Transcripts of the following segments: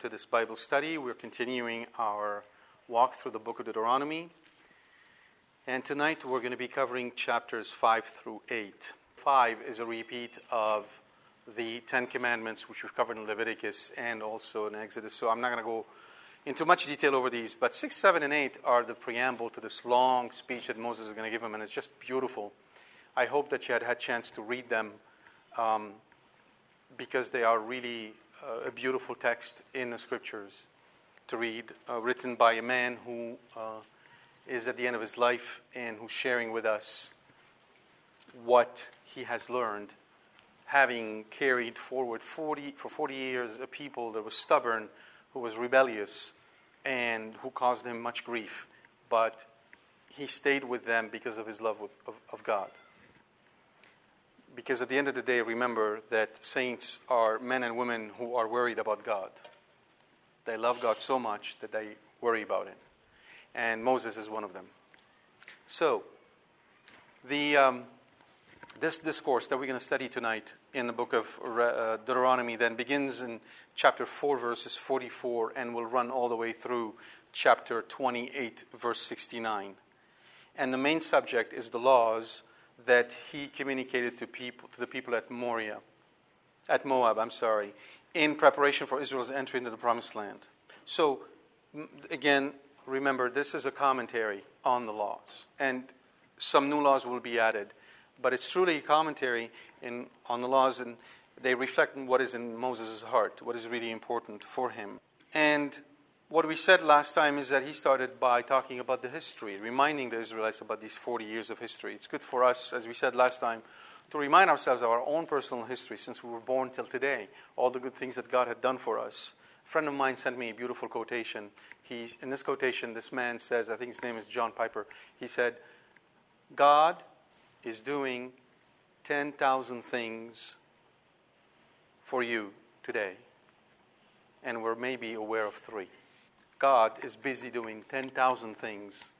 To this Bible study. We're continuing our walk through the book of Deuteronomy. And tonight we're going to be covering chapters 5 through 8. 5 is a repeat of the Ten Commandments, which we've covered in Leviticus and also in Exodus. So, I'm not going to go into much detail over these. But 6, 7, and 8 are the preamble to this long speech that Moses is going to give him, and it's just beautiful. I hope that you had had a chance to read them um, because they are really uh, a beautiful text in the scriptures to read, uh, written by a man who uh, is at the end of his life and who's sharing with us what he has learned, having carried forward 40, for 40 years a people that was stubborn, who was rebellious, and who caused him much grief. But he stayed with them because of his love of, of, of God because at the end of the day, remember that saints are men and women who are worried about God. They love God so much that they worry about Him. And Moses is one of them. So, the, um, this discourse that we're going to study tonight in the book of uh, Deuteronomy then begins in chapter 4, verses 44, and will run all the way through chapter 28, verse 69. And the main subject is the laws that he communicated to people to the people at Moriah, at Moab, I'm sorry, in preparation for Israel's entry into the promised land. So again, remember this is a commentary on the laws and some new laws will be added, but it's truly a commentary in, on the laws and they reflect what is in Moses' heart, what is really important for him. And what we said last time is that he started by talking about the history, reminding the Israelites about these 40 years of history. It's good for us, as we said last time, to remind ourselves of our own personal history since we were born till today, all the good things that God had done for us. A friend of mine sent me a beautiful quotation. He's, in this quotation, this man says, I think his name is John Piper, he said, God is doing 10,000 things for you today, and we're maybe aware of three. God is busy doing 10,000 things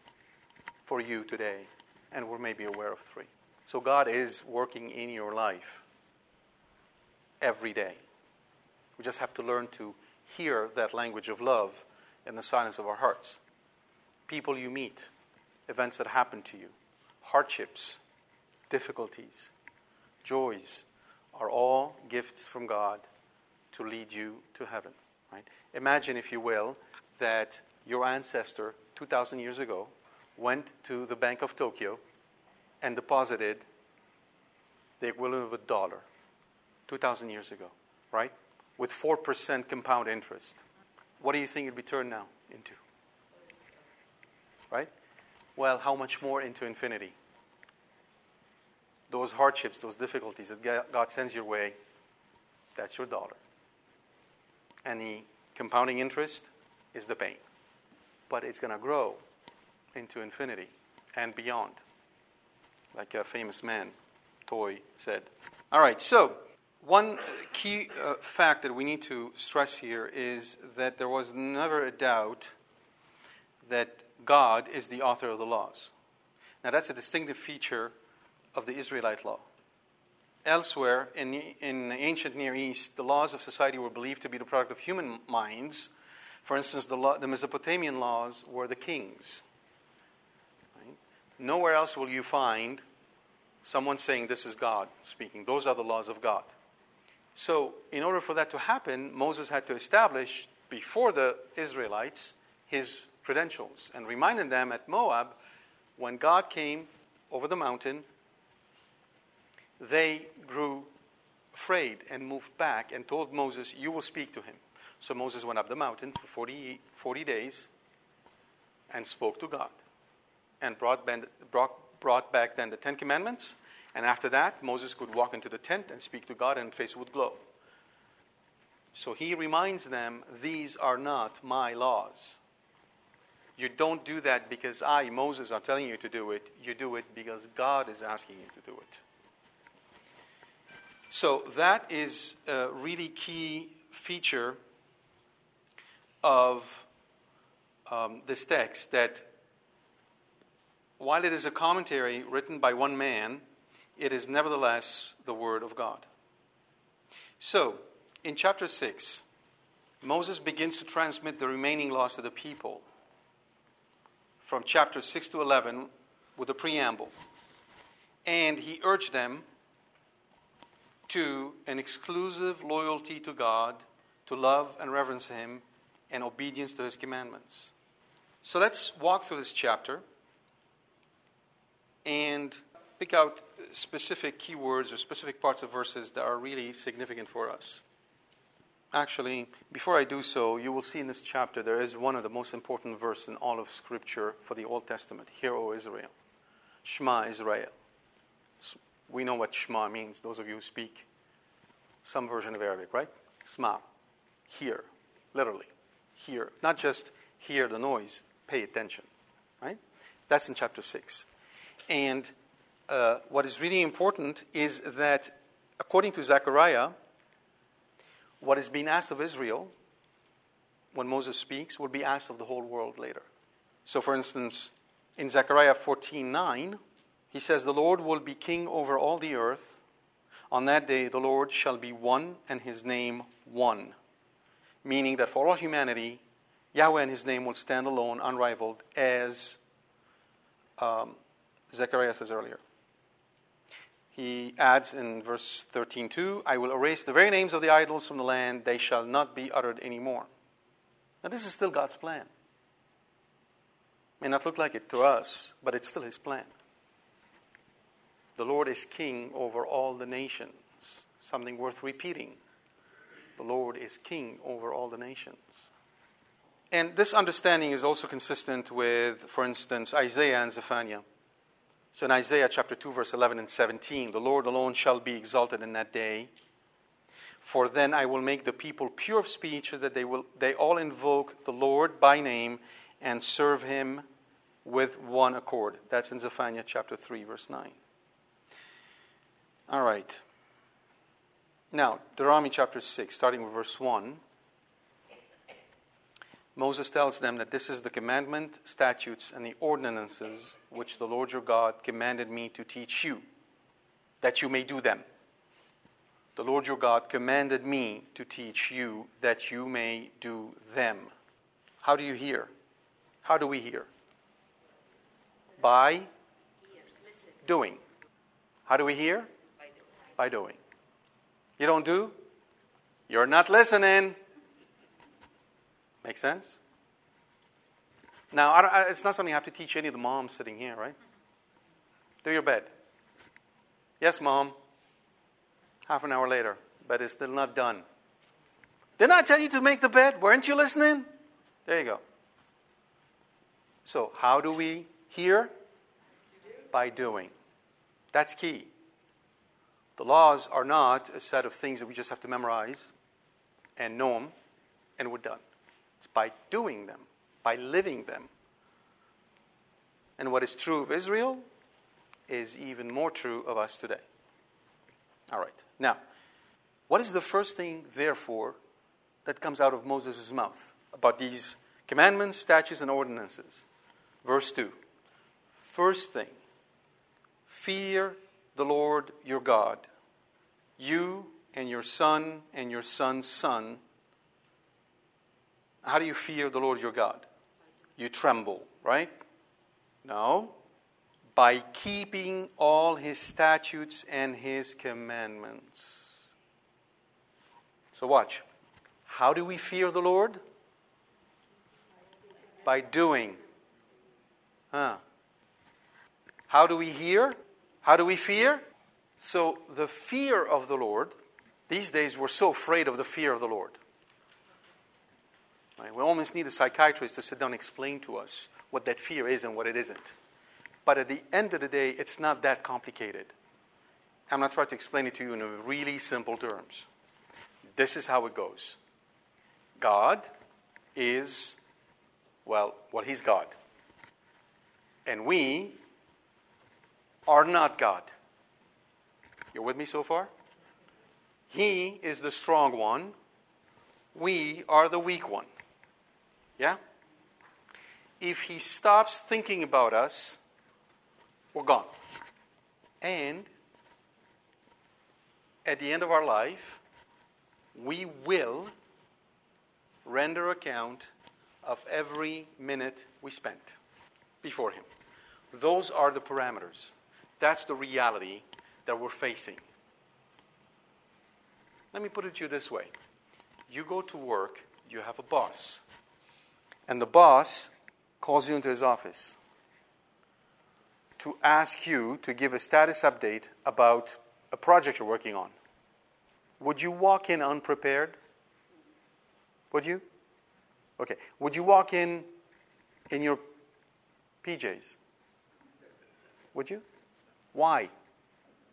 for you today, and we're maybe aware of three. So God is working in your life every day. We just have to learn to hear that language of love in the silence of our hearts. People you meet, events that happen to you, hardships, difficulties, joys are all gifts from God to lead you to heaven. Right? Imagine, if you will, that your ancestor 2,000 years ago went to the Bank of Tokyo and deposited the equivalent of a dollar 2,000 years ago, right? With 4% compound interest. What do you think it'd be turned now into? Right? Well, how much more into infinity? Those hardships, those difficulties that God sends your way, that's your dollar. And the compounding interest, is the pain. But it's going to grow into infinity and beyond, like a famous man, Toy, said. All right, so one key uh, fact that we need to stress here is that there was never a doubt that God is the author of the laws. Now, that's a distinctive feature of the Israelite law. Elsewhere in, in the ancient Near East, the laws of society were believed to be the product of human minds for instance, the, law, the Mesopotamian laws were the kings. Right? Nowhere else will you find Someone saying, This is God speaking. Those are the laws of God. So, in order for that to happen, Moses had to establish before the Israelites his credentials and reminded them at Moab when God came over the mountain, they grew afraid and moved back and told Moses, You will speak to him. So Moses went up the mountain for 40, 40 days and spoke to God and brought, brought, brought back then the Ten Commandments. And after that, Moses could walk into the tent and speak to God, and face would glow. So he reminds them, These are not my laws. You don't do that because I, Moses, are telling you to do it. You do it because God is asking you to do it. So that is a really key feature of um, this text that while it is a commentary written by one man, it is nevertheless the Word of God. So, in chapter 6, Moses begins to transmit the remaining laws to the people from chapter 6 to 11 with a preamble. And he urged them to an exclusive loyalty to God, to love and reverence Him, and obedience to His commandments. So let's walk through this chapter and pick out specific keywords or specific parts of verses that are really significant for us. Actually, before I do so, you will see in this chapter there is one of the most important verses in all of Scripture for the Old Testament. Hear, O Israel. Shema Israel. We know what Shema means, those of you who speak some version of Arabic, right? Sma. Hear. Literally. Hear. Not just hear the noise, pay attention. Right? That's in chapter 6. And uh, what is really important is that, according to Zechariah, what is being asked of Israel when Moses speaks will be asked of the whole world later. So, for instance, in Zechariah 14:9, he says, The Lord will be king over all the earth. On that day, the Lord shall be one and his name one. Meaning that for all humanity, Yahweh and his name will stand alone, unrivaled, as um, Zechariah says earlier he adds in verse 13:2, I will erase the very names of the idols from the land, they shall not be uttered anymore. Now, this is still God's plan. May not look like it to us, but it's still his plan. The Lord is king over all the nations. Something worth repeating. The Lord is king over all the nations. And this understanding is also consistent with, for instance, Isaiah and Zephaniah. So in Isaiah chapter 2, verse 11 and 17, the Lord alone shall be exalted in that day. For then I will make the people pure of speech, so that they, will, they all invoke the Lord by name and serve him with one accord. That's in Zephaniah chapter 3, verse 9. All right. Now, Deuteronomy chapter 6, starting with verse 1. Moses tells them that this is the commandment, statutes, and the ordinances which the Lord your God commanded me to teach you, that you may do them. The Lord your God commanded me to teach you that you may do them. How do you hear? How do we hear? By doing. How do we hear? By doing. You don't do? You're not listening. Make sense? Now, I I, it's not something I have to teach any of the moms sitting here, right? Do your bed. Yes, mom. Half an hour later, bed is still not done. Didn't I tell you to make the bed? Weren't you listening? There you go. So, how do we hear? By doing. That's key. The laws are not a set of things that we just have to memorize and know them, and we're done. It's by doing them, by living them. And what is true of Israel is even more true of us today. All right. Now, what is the first thing, therefore, that comes out of Moses' mouth about these commandments, statutes, and ordinances? Verse 2. First thing, fear the Lord your God, you and your son and your son's son how do you fear the Lord your God? You tremble, right? No. by keeping all his statutes and his commandments. So, watch. How do we fear the Lord? By doing. Huh. How do we hear? How do we fear? So, the fear of the Lord, these days we're so afraid of the fear of the Lord. Right? We almost need a psychiatrist to sit down and explain to us what that fear is and what it isn't. But at the end of the day, it's not that complicated. I'm going to try to explain it to you in really simple terms. This is how it goes God is, well, well, He's God. And we are not God. You're with me so far? He is the strong one. We are the weak one. Yeah? If he stops thinking about us, we're gone. And at the end of our life, we will render account of every minute we spent before Him. Those are the parameters. That's the reality that we're facing. Let me put it to you this way you go to work, you have a boss, and the boss calls you into his office to ask you to give a status update about a project you're working on. Would you walk in unprepared? Would you? Okay. Would you walk in in your PJs? Would you? Why?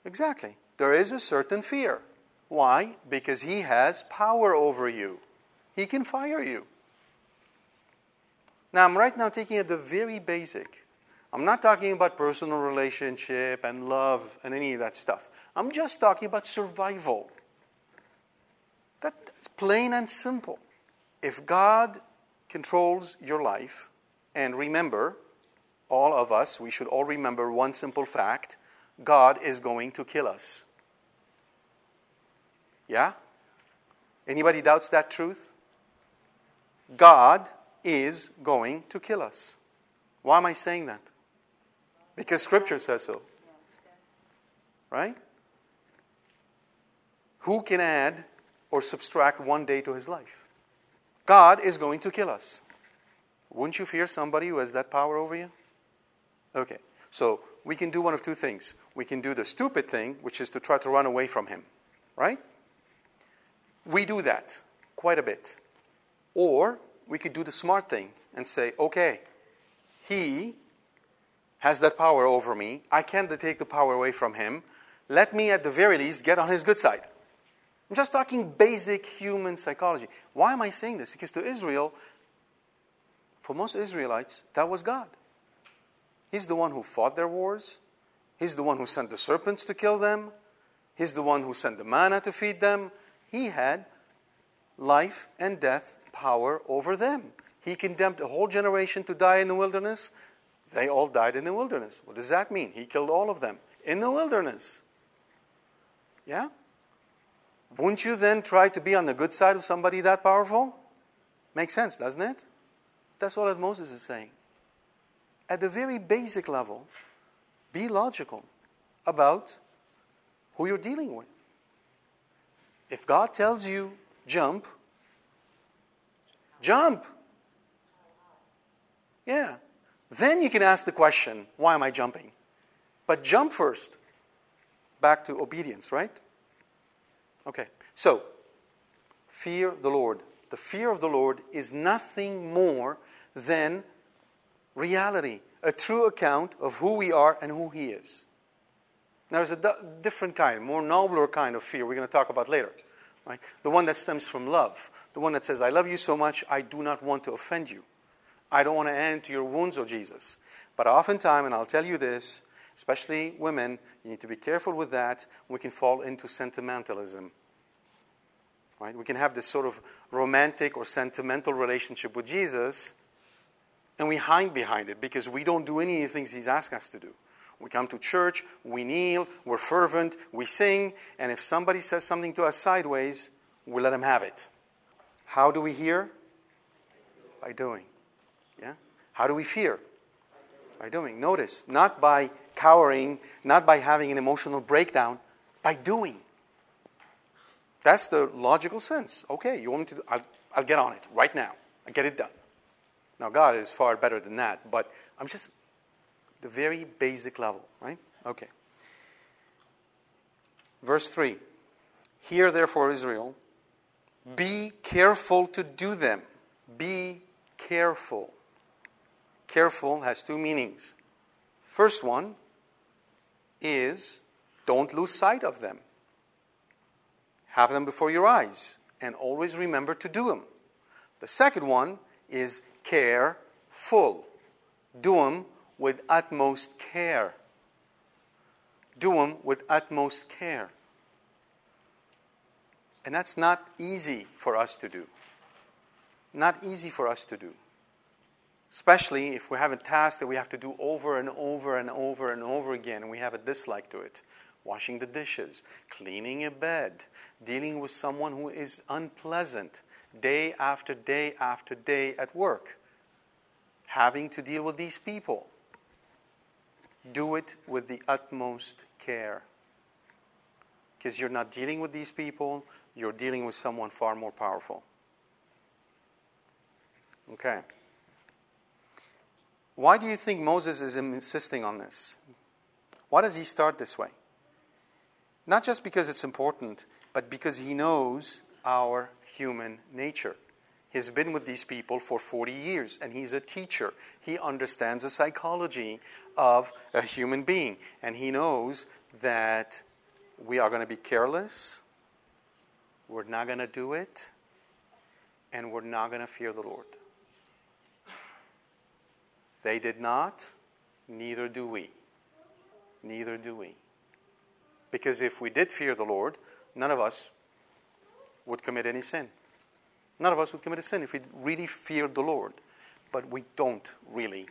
Exactly. There is a certain fear. Why? Because he has power over you. He can fire you. Now, I'm right now taking it the very basic. I'm not talking about personal relationship and love and any of that stuff. I'm just talking about survival. That's plain and simple. If God controls your life, and remember, all of us, we should all remember one simple fact God is going to kill us. Yeah? Anybody doubts that truth? God is going to kill us. Why am I saying that? Because Scripture says so. Right? Who can add or subtract one day to his life? God is going to kill us. Wouldn't you fear somebody who has that power over you? Okay, so we can do one of two things. We can do the stupid thing, which is to try to run away from him, right? We do that quite a bit. Or we could do the smart thing and say, okay, he has that power over me. I can't take the power away from him. Let me, at the very least, get on his good side. I'm just talking basic human psychology. Why am I saying this? Because to Israel, for most Israelites, that was God. He's the one who fought their wars. He's the one who sent the serpents to kill them. He's the one who sent the manna to feed them. He had life and death power over them. He condemned a whole generation to die in the wilderness. They all died in the wilderness. What does that mean? He killed all of them in the wilderness. Yeah? Wouldn't you then try to be on the good side of somebody that powerful? Makes sense, doesn't it? That's what Moses is saying. At the very basic level, be logical about who you're dealing with. If God tells you jump, jump. Yeah. Then you can ask the question, why am I jumping? But jump first. Back to obedience, right? Okay. So, fear the Lord. The fear of the Lord is nothing more than reality, a true account of who we are and who He is. Now, there's a d- different kind, more nobler kind of fear we're going to talk about later. Right? The one that stems from love. The one that says, I love you so much, I do not want to offend you. I don't want to add to your wounds, O Jesus. But oftentimes, and I'll tell you this, especially women, you need to be careful with that. We can fall into sentimentalism. Right? We can have this sort of romantic or sentimental relationship with Jesus, and we hide behind it because we don't do any of the things He's asked us to do. We come to church, we kneel, we're fervent, we sing, and if somebody says something to us sideways, we let them have it. How do we hear? By doing. Yeah? How do we fear? By doing. Notice, not by cowering, not by having an emotional breakdown, by doing. That's the logical sense. Okay, you want me to do, I'll, I'll get on it right now. I get it done. Now, God is far better than that, but I'm just the very basic level, right? Okay. Verse 3 Hear therefore, Israel, hmm. be careful to do them. Be careful. Careful has two meanings. First one is don't lose sight of them. Have them before your eyes and always remember to do them. The second one is careful. Do them with utmost care. Do them with utmost care. And that's not easy for us to do. Not easy for us to do. Especially if we have a task that we have to do over and over and over and over again, and we have a dislike to it. Washing the dishes, cleaning a bed, dealing with someone who is unpleasant day after day after day at work, having to deal with these people. Do it with the utmost care. Because you're not dealing with these people, you're dealing with someone far more powerful. Okay. Why do you think Moses is insisting on this? Why does he start this way? Not just because it's important, but because he knows our human nature. He's been with these people for 40 years and he's a teacher. He understands the psychology of a human being and he knows that we are going to be careless, we're not going to do it, and we're not going to fear the Lord. They did not, neither do we. Neither do we. Because if we did fear the Lord, none of us would commit any sin. None of us would commit a sin if we really feared the Lord. But we don't really.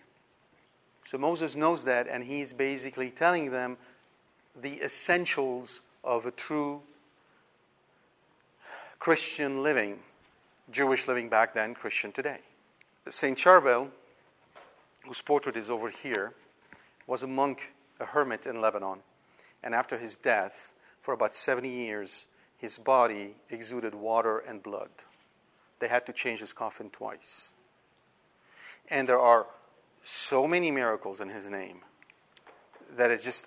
So Moses knows that, and he's basically telling them the essentials of a true Christian living, Jewish living back then, Christian today. St. Charbel, whose portrait is over here, was a monk, a hermit in Lebanon. And after his death, for about 70 years, his body exuded water and blood. They had to change his coffin twice. And there are so many miracles in his name that it's just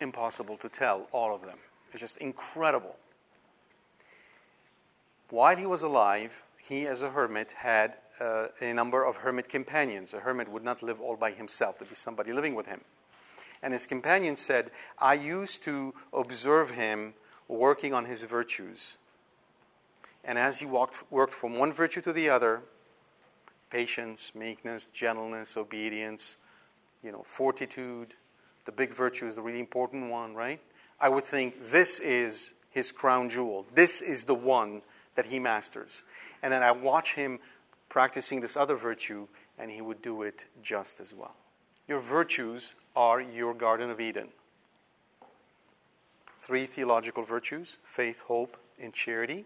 impossible to tell all of them. It's just incredible. While he was alive, he, as a hermit, had uh, a number of hermit companions. A hermit would not live all by himself, there'd be somebody living with him. And his companion said, I used to observe him working on his virtues. And as he walked, worked from one virtue to the other, patience, meekness, gentleness, obedience, you know, fortitude, the big virtue is the really important one, right? I would think this is his crown jewel. This is the one that he masters. And then I watch him practicing this other virtue, and he would do it just as well. Your virtues are your Garden of Eden. Three theological virtues faith, hope, and charity.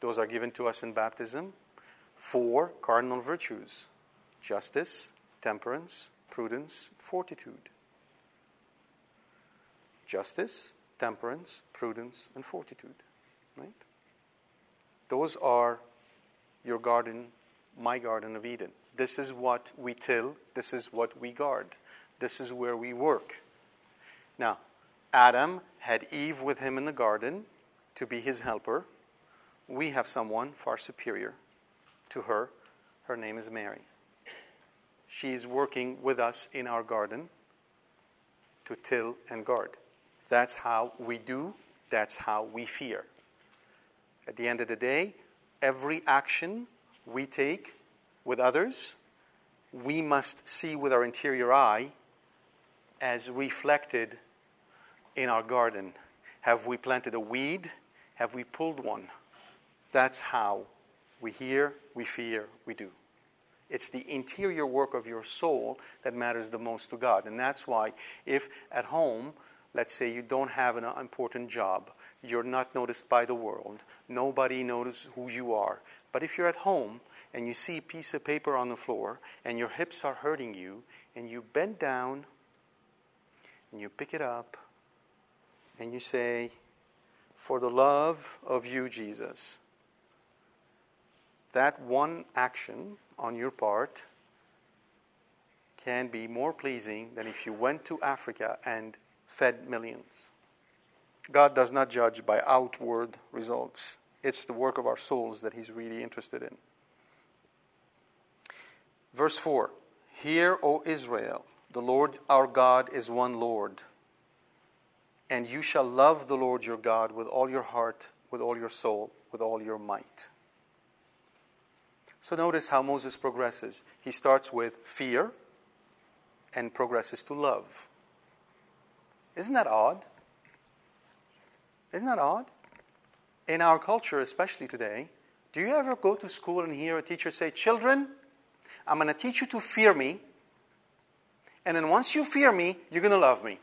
Those are given to us in baptism. Four cardinal virtues justice, temperance, prudence, fortitude. Justice, temperance, prudence, and fortitude. Right? Those are your garden, my garden of Eden. This is what we till, this is what we guard, this is where we work. Now, Adam had Eve with him in the garden to be his helper. We have someone far superior to her. Her name is Mary. She is working with us in our garden to till and guard. That's how we do, that's how we fear. At the end of the day, every action we take with others, we must see with our interior eye as reflected in our garden. Have we planted a weed? Have we pulled one? That's how we hear, we fear, we do. It's the interior work of your soul that matters the most to God. And that's why, if at home, let's say you don't have an important job, you're not noticed by the world. Nobody knows who you are. But if you're at home and you see a piece of paper on the floor and your hips are hurting you and you bend down and you pick it up and you say, For the love of you, Jesus. That one action on your part can be more pleasing than if you went to Africa and fed millions. God does not judge by outward results. It's the work of our souls that He's really interested in. Verse 4 Hear, O Israel, the Lord our God is one Lord. And you shall love the Lord your God with all your heart, with all your soul, with all your might. So notice how Moses progresses. He starts with fear and progresses to love. Isn't that odd? Isn't that odd? In our culture, especially today, do you ever go to school and hear a teacher say, Children, I'm going to teach you to fear me, and then once you fear me, you're going to love me?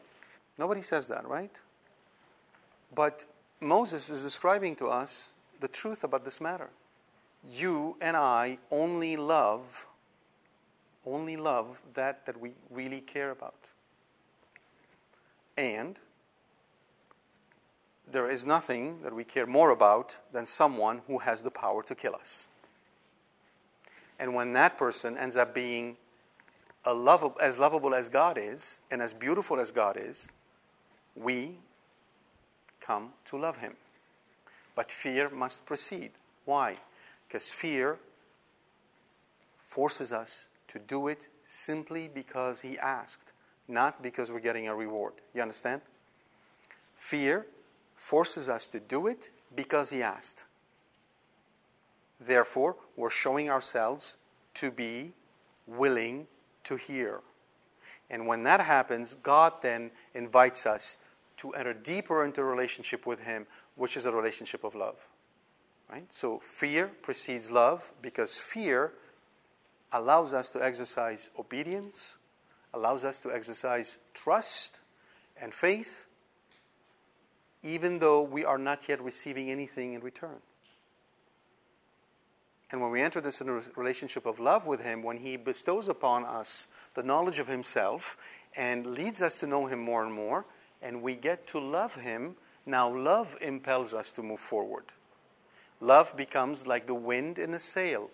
Nobody says that, right? But Moses is describing to us the truth about this matter. You and I only love, only love that that we really care about. And there is nothing that we care more about than someone who has the power to kill us. And when that person ends up being as lovable as God is and as beautiful as God is, we come to love him. But fear must precede. Why? Because fear forces us to do it simply because he asked, not because we're getting a reward. You understand? Fear forces us to do it because he asked. Therefore, we're showing ourselves to be willing to hear. And when that happens, God then invites us to enter deeper into a relationship with Him, which is a relationship of love. Right? So fear precedes love because fear allows us to exercise obedience, allows us to exercise trust and faith, even though we are not yet receiving anything in return. And when we enter this in a relationship of love with Him, when He bestows upon us the knowledge of Himself and leads us to know Him more and more, and we get to love Him, now love impels us to move forward. Love becomes like the wind in a sail.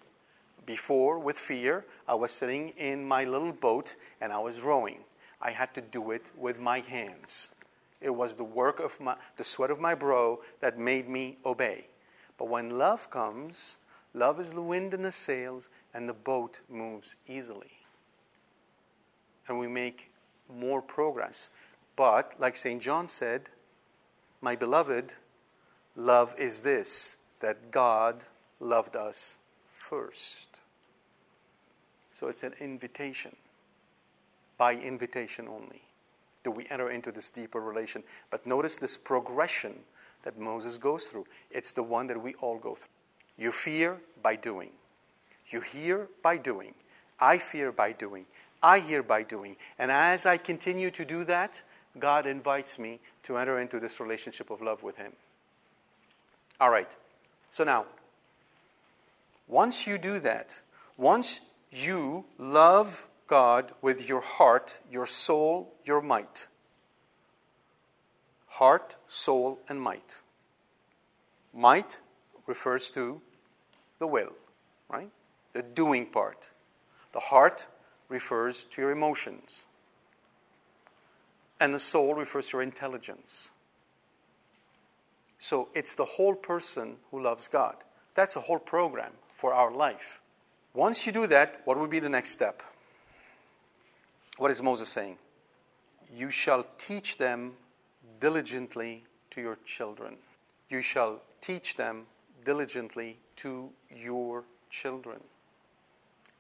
Before, with fear, I was sitting in my little boat and I was rowing. I had to do it with my hands. It was the work of my, the sweat of my brow that made me obey. But when love comes, Love is the wind in the sails, and the boat moves easily. And we make more progress. But, like St. John said, my beloved, love is this that God loved us first. So it's an invitation. By invitation only do we enter into this deeper relation. But notice this progression that Moses goes through. It's the one that we all go through. You fear by doing. You hear by doing. I fear by doing. I hear by doing. And as I continue to do that, God invites me to enter into this relationship of love with Him. All right. So now, once you do that, once you love God with your heart, your soul, your might, heart, soul, and might. Might refers to the will, right? The doing part. The heart refers to your emotions. And the soul refers to your intelligence. So it's the whole person who loves God. That's a whole program for our life. Once you do that, what would be the next step? What is Moses saying? You shall teach them diligently to your children. You shall teach them diligently to your children.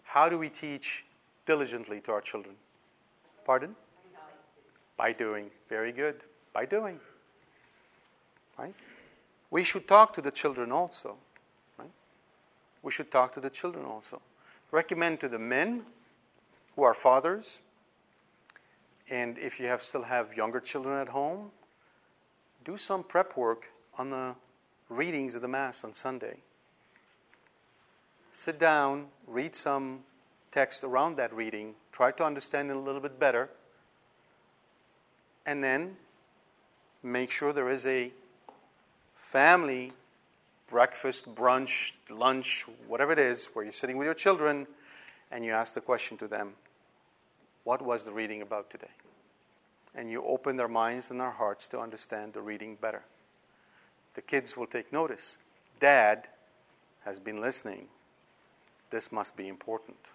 How do we teach diligently to our children? Pardon? By doing. Very good. By doing. Right? We should talk to the children also. Right? We should talk to the children also. Recommend to the men who are fathers, and if you have still have younger children at home, do some prep work on the readings of the Mass on Sunday. Sit down, read some text around that reading, try to understand it a little bit better, And then make sure there is a family breakfast, brunch, lunch, whatever it is, where you're sitting with your children and you ask the question to them, What was the reading about today? And you open their minds and their hearts to understand the reading better. The kids will take notice. Dad has been listening. This must be important.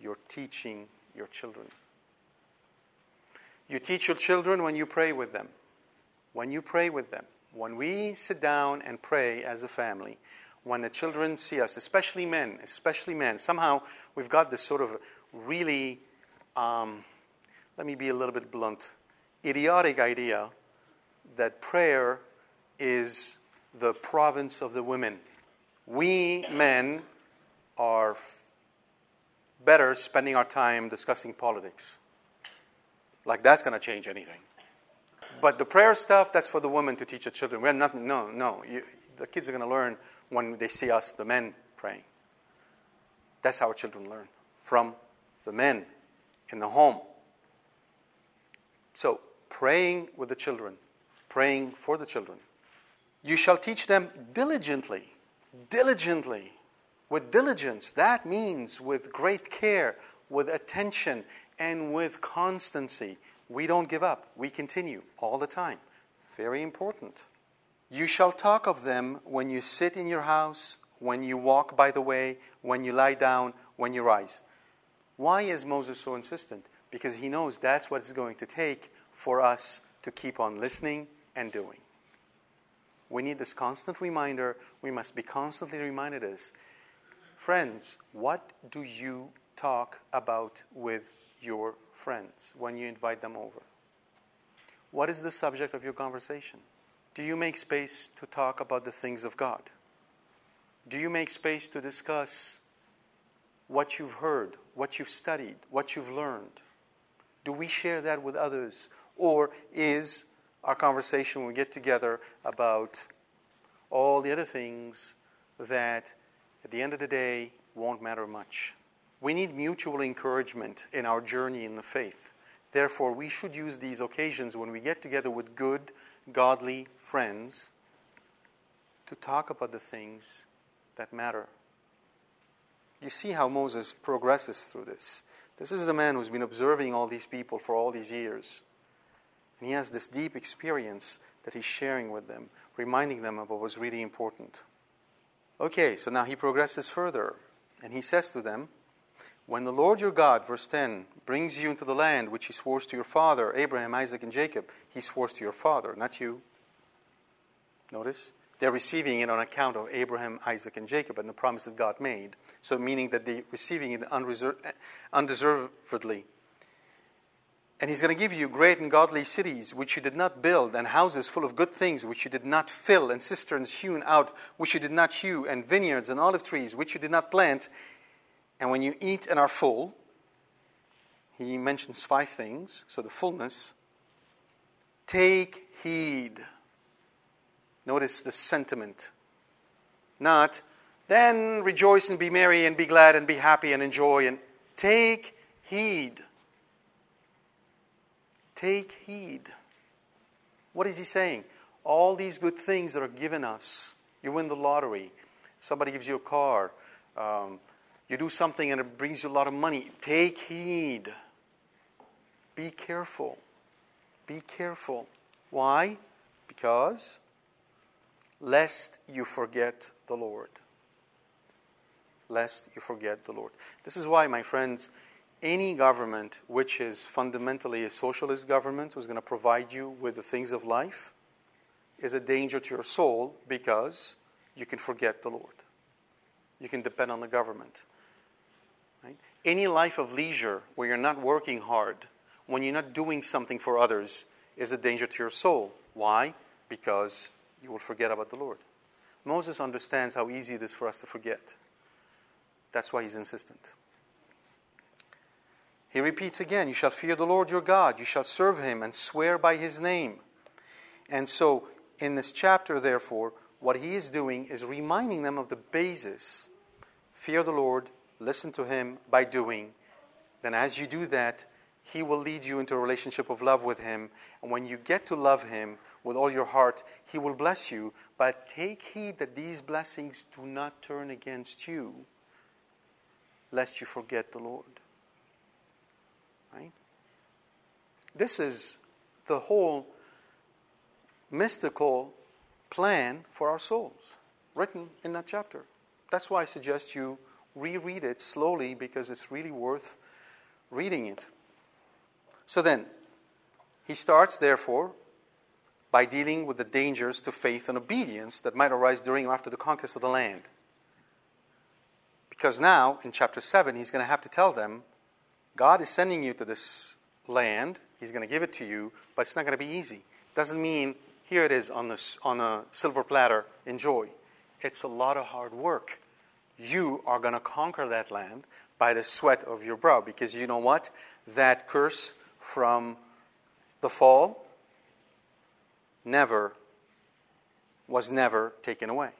You're teaching your children. You teach your children when you pray with them. When you pray with them. When we sit down and pray as a family, when the children see us, especially men, especially men, somehow we've got this sort of really, um, let me be a little bit blunt, idiotic idea that prayer is the province of the women. We men are better spending our time discussing politics. Like that's going to change anything. But the prayer stuff, that's for the women to teach the children. We're not, no, no. You, the kids are going to learn when they see us, the men, praying. That's how children learn from the men in the home. So, praying with the children, praying for the children. You shall teach them diligently, diligently, with diligence. That means with great care, with attention, and with constancy. We don't give up, we continue all the time. Very important. You shall talk of them when you sit in your house, when you walk by the way, when you lie down, when you rise. Why is Moses so insistent? Because he knows that's what it's going to take for us to keep on listening and doing. We need this constant reminder. We must be constantly reminded this. Friends, what do you talk about with your friends when you invite them over? What is the subject of your conversation? Do you make space to talk about the things of God? Do you make space to discuss what you've heard, what you've studied, what you've learned? Do we share that with others? Or is our conversation when we get together about all the other things that at the end of the day won't matter much? We need mutual encouragement in our journey in the faith. Therefore, we should use these occasions when we get together with good, godly friends to talk about the things that matter. You see how Moses progresses through this. This is the man who's been observing all these people for all these years. And he has this deep experience that he's sharing with them, reminding them of what was really important. Okay, so now he progresses further. And he says to them, when the Lord your God, verse 10, brings you into the land which he swore to your father, Abraham, Isaac, and Jacob, he swore to your father, not you. Notice? They're receiving it on account of Abraham, Isaac, and Jacob and the promise that God made. So, meaning that they're receiving it undeservedly. And he's going to give you great and godly cities which you did not build, and houses full of good things which you did not fill, and cisterns hewn out which you did not hew, and vineyards and olive trees which you did not plant and when you eat and are full, he mentions five things. So the fullness. Take heed. Notice the sentiment. Not, then rejoice and be merry and be glad and be happy and enjoy and take heed. Take heed. What is he saying? All these good things that are given us. You win the lottery. Somebody gives you a car. Um, you do something and it brings you a lot of money. Take heed. Be careful. Be careful. Why? Because lest you forget the Lord. Lest you forget the Lord. This is why, my friends, any government which is fundamentally a socialist government who's going to provide you with the things of life is a danger to your soul because you can forget the Lord. You can depend on the government. Any life of leisure where you're not working hard, when you're not doing something for others, is a danger to your soul. Why? Because you will forget about the Lord. Moses understands how easy it is for us to forget. That's why he's insistent. He repeats again You shall fear the Lord your God, you shall serve him and swear by his name. And so, in this chapter, therefore, what he is doing is reminding them of the basis fear the Lord, listen to Him by doing, then as you do that, He will lead you into a relationship of love with Him. And when you get to love Him with all your heart, He will bless you. But take heed that these blessings do not turn against you, lest you forget the Lord. Right? This is the whole mystical plan for our souls written in that chapter. That's why I suggest you reread it slowly because it's really worth reading it. So then, he starts, therefore, by dealing with the dangers to faith and obedience that might arise during or after the conquest of the land. Because now, in chapter 7, he's going to have to tell them God is sending you to this land, he's going to give it to you, but it's not going to be easy. Doesn't mean here it is on, this, on a silver platter, enjoy. It's a lot of hard work. You are going to conquer that land by the sweat of your brow because you know what? That curse from the fall never was never taken away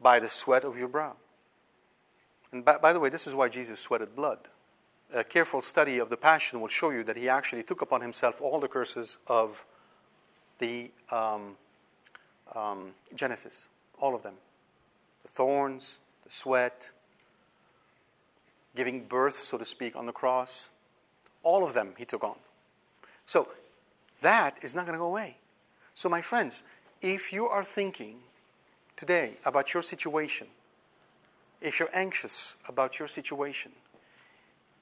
by the sweat of your brow. And by, by, the way, this is why Jesus sweated blood. A careful study of the Passion will show you that he actually took upon himself all the curses of the um, um, Genesis, all of them the thorns, the sweat, giving birth, so to speak, on the cross. All of them he took on. So that is not going to go away. So, my friends, if you are thinking today about your situation, if you're anxious about your situation,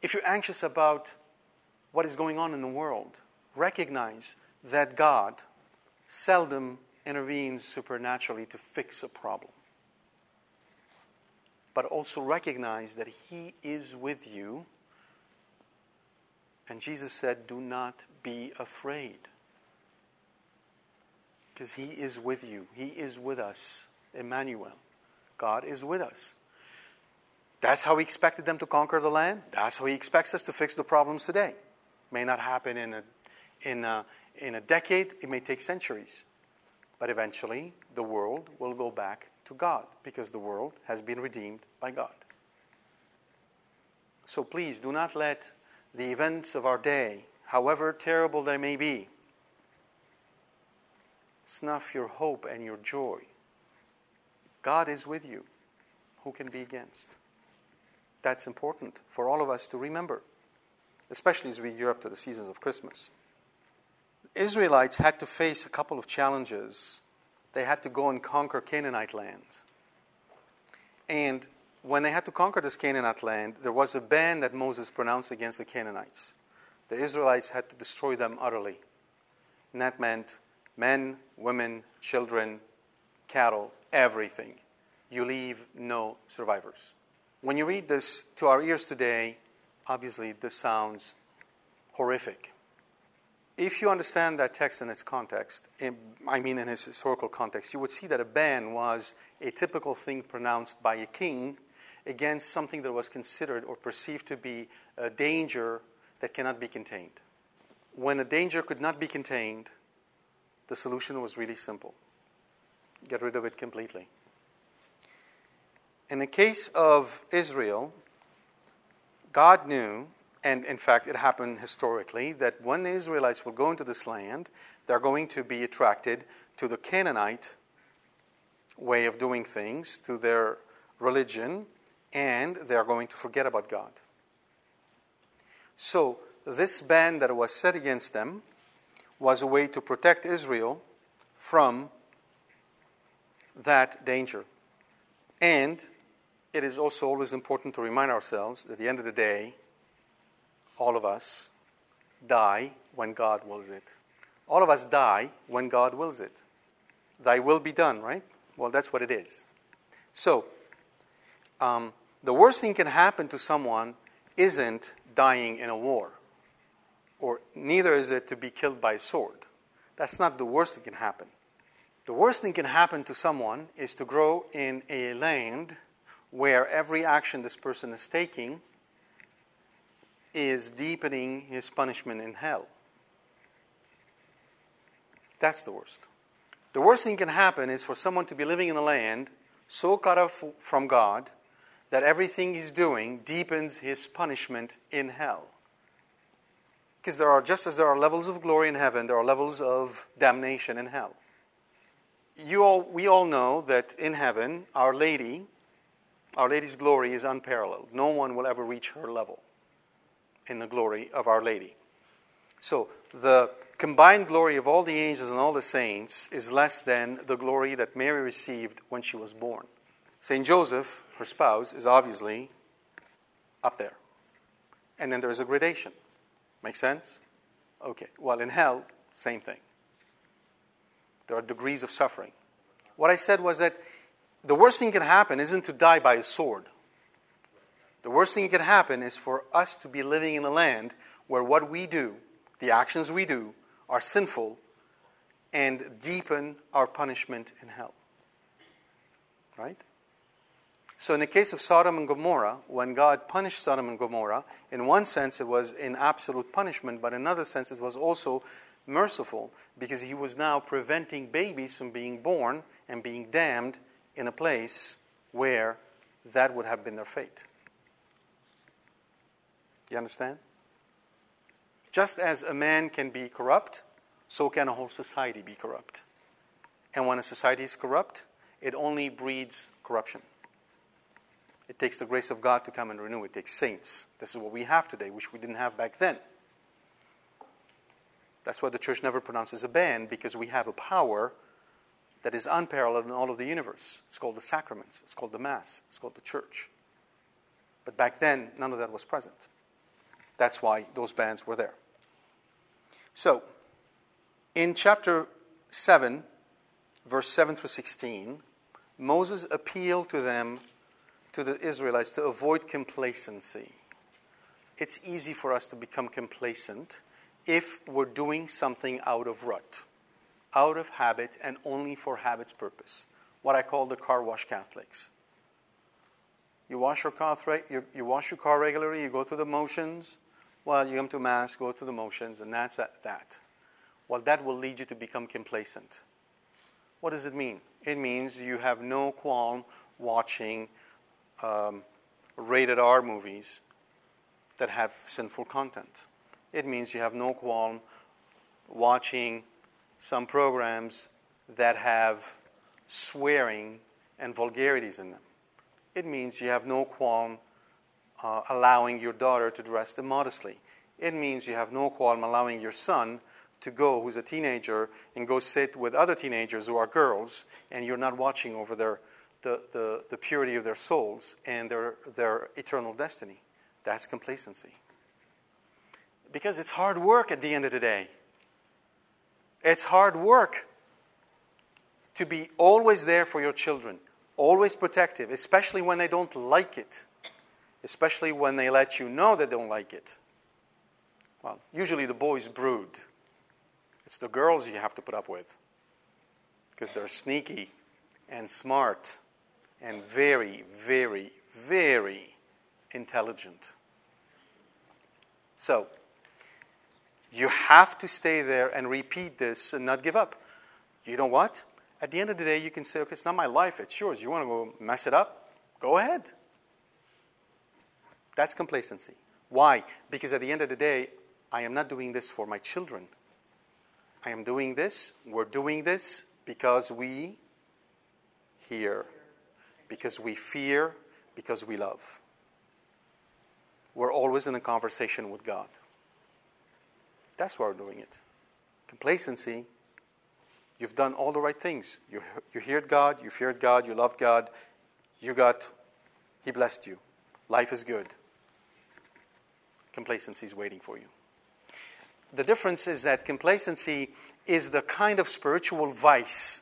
if you're anxious about what is going on in the world, recognize that God seldom intervenes supernaturally to fix a problem. But also recognize that He is with you. And Jesus said, Do not be afraid because He is with you. He is with us. Emmanuel. God is with us. That's how He expected them to conquer the land. That's how He expects us to fix the problems today. May not happen in a, in a, in a decade, it may take centuries. But eventually, the world will go back to God because the world has been redeemed by God. So please do not let the events of our day, however terrible they may be, snuff your hope and your joy. God is with you. Who can be against? That's important for all of us to remember, especially as we gear up to the seasons of Christmas. Israelites had to face a couple of challenges. They had to go and conquer Canaanite lands. And when they had to conquer this Canaanite land, there was a ban that Moses pronounced against the Canaanites. The Israelites had to destroy them utterly. And that meant men, women, children, cattle, everything. You leave no survivors. When you read this to our ears today, obviously this sounds horrific. If you understand that text in its context, in, I mean in its historical context, you would see that a ban was a typical thing pronounced by a king against something that was considered or perceived to be a danger that cannot be contained. When a danger could not be contained, the solution was really simple get rid of it completely. In the case of Israel, God knew, and in fact it happened historically, that when the Israelites will go into this land, they're going to be attracted to the Canaanite way of doing things, to their religion, and they're going to forget about God. So, this ban that was set against them was a way to protect Israel from that danger. And it is also always important to remind ourselves that at the end of the day, all of us die when God wills it. All of us die when God wills it. Thy will be done, right? Well, that's what it is. So, um, the worst thing can happen to someone isn't dying in a war or neither is it to be killed by a sword. That's not the worst that can happen. The worst thing can happen to someone is to grow in a land where every action this person is taking is deepening his punishment in hell. That's the worst. The worst thing can happen is for someone to be living in a land so cut off from God that everything he's doing deepens his punishment in hell. Because there are, just as there are levels of glory in heaven, there are levels of damnation in hell. You all, we all know that in heaven, Our Lady, Our Lady's glory is unparalleled. No one will ever reach her level in the glory of Our Lady. So, the combined glory of all the angels and all the saints is less than the glory that Mary received when she was born. St. Joseph, her spouse, is obviously up there. And then there's a gradation. Make sense? Okay. Well, in hell, same thing. There are degrees of suffering. What I said was that the worst thing can happen isn't to die by a sword. The worst thing that could happen is for us to be living in a land where what we do, the actions we do, are sinful and deepen our punishment in hell. Right? So, in the case of Sodom and Gomorrah, when God punished Sodom and Gomorrah, in one sense it was in absolute punishment, but in another sense it was also merciful because he was now preventing babies from being born and being damned in a place where that would have been their fate. You understand? Just as a man can be corrupt, so can a whole society be corrupt. And when a society is corrupt, it only breeds corruption. It takes the grace of God to come and renew. It takes saints. This is what we have today, which we didn't have back then. That's why the church never pronounces a ban, because we have a power that is unparalleled in all of the universe. It's called the sacraments, it's called the Mass, it's called the church. But back then, none of that was present. That's why those bans were there. So, in chapter 7, verse 7 through 16, Moses appealed to them to the Israelites to avoid complacency. It's easy for us to become complacent if we're doing something out of rut, out of habit, and only for habit's purpose. What I call the car wash Catholics. You wash your car, you, you wash your car regularly, you go through the motions. Well, you come to Mass, go through the motions, and that's that. Well, that will lead you to become complacent. What does it mean? It means you have no qualm watching um, rated R movies that have sinful content. It means you have no qualm watching some programs that have swearing and vulgarities in them. It means you have no qualm uh, allowing your daughter to dress immodestly. It means you have no qualm allowing your son to go, who's a teenager, and go sit with other teenagers who are girls, and you're not watching over their the, the, the purity of their souls and their, their eternal destiny. That's complacency. Because it's hard work at the end of the day. It's hard work to be always there for your children, always protective, especially when they don't like it, especially when they let you know they don't like it. Well, usually the boys brood. It's the girls you have to put up with because they're sneaky and smart and very, very, very intelligent. So, you have to stay there and repeat this and not give up. You know what? At the end of the day, you can say, okay, it's not my life, it's yours. You want to go mess it up? Go ahead. That's complacency. Why? Because at the end of the day, I am not doing this for my children. I am doing this, we're doing this because we hear because we fear, because we love. We're always in a conversation with God. That's why we're doing it. Complacency, you've done all the right things. You, you heard God, you feared God, you loved God, you got, He blessed you. Life is good. Complacency is waiting for you. The difference is that complacency is the kind of spiritual vice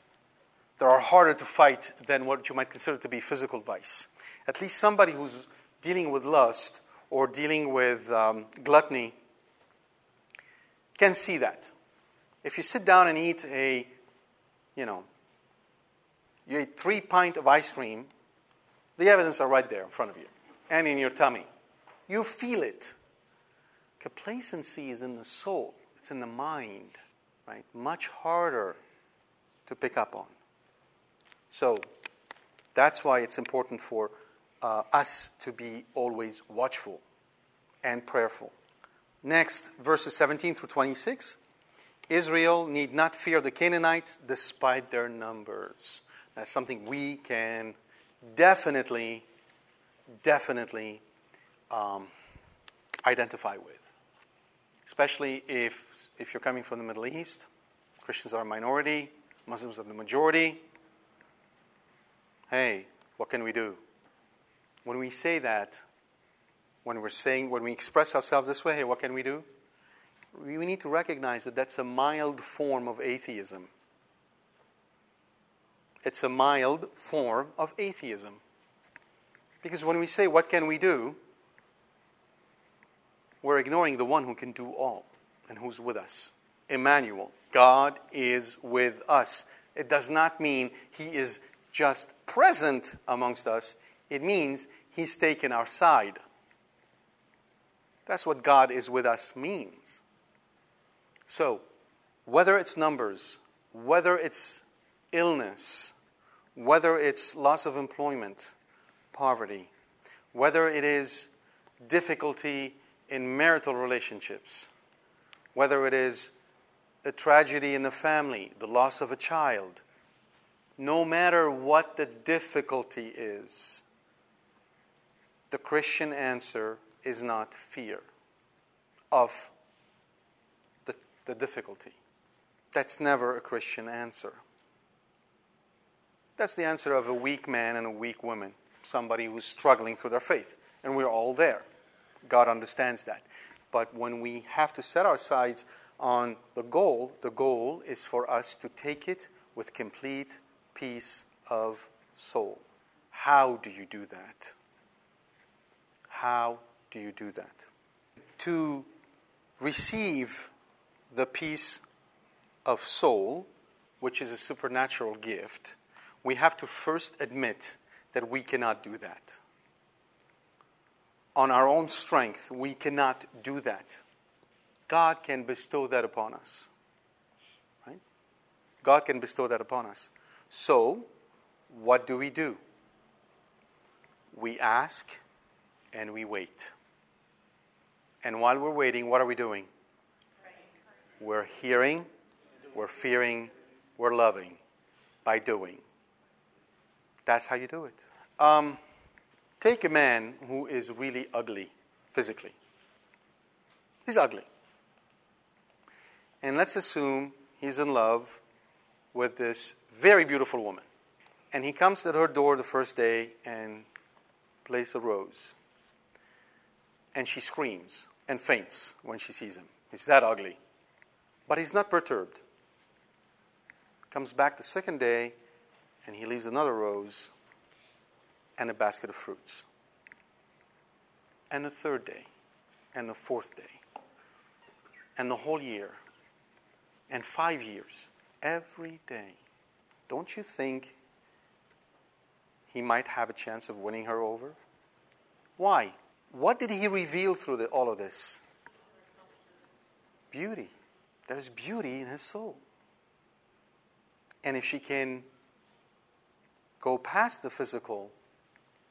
that are harder to fight than what you might consider to be physical vice. At least somebody who's dealing with lust or dealing with um, gluttony can see that. If you sit down and eat a, you know, you eat three pint of ice cream, the evidence are right there in front of you and in your tummy. You feel it. Complacency is in the soul. It's in the mind, right? Much harder to pick up on. So that's why it's important for uh, us to be always watchful and prayerful. Next, verses 17 through 26. Israel need not fear the Canaanites despite their numbers. That's something we can definitely, definitely um, identify with. Especially if, if you're coming from the Middle East, Christians are a minority, Muslims are the majority. Hey, what can we do? When we say that, when we're saying, when we express ourselves this way, hey, what can we do? We need to recognize that that's a mild form of atheism. It's a mild form of atheism. Because when we say, what can we do? We're ignoring the one who can do all and who's with us. Emmanuel, God is with us. It does not mean he is just present amongst us, it means he's taken our side. That's what God is with us means. So, whether it's numbers, whether it's illness, whether it's loss of employment, poverty, whether it is difficulty in marital relationships, whether it is a tragedy in the family, the loss of a child, no matter what the difficulty is, the Christian answer is not fear of the, the difficulty. That's never a Christian answer. That's the answer of a weak man and a weak woman, somebody who's struggling through their faith. And we're all there. God understands that. But when we have to set our sights on the goal, the goal is for us to take it with complete peace of soul. How do you do that? How do you do that? To receive the peace of soul, which is a supernatural gift, we have to first admit that we cannot do that. On our own strength, we cannot do that. God can bestow that upon us. Right? God can bestow that upon us. So, what do we do? We ask and we wait. And while we're waiting, what are we doing? We're hearing, we're fearing, we're loving by doing. That's how you do it. Um, take a man who is really ugly physically. He's ugly. And let's assume he's in love with this very beautiful woman. And he comes to her door the first day and places a rose. And she screams and faints when she sees him. He's that ugly. But he's not perturbed. Comes back the second day and he leaves another rose and a basket of fruits. And the third day, and the fourth day, and the whole year, and five years, every day. Don't you think he might have a chance of winning her over? Why? What did he reveal through the, all of this? Beauty. There's beauty in his soul. And if she can go past the physical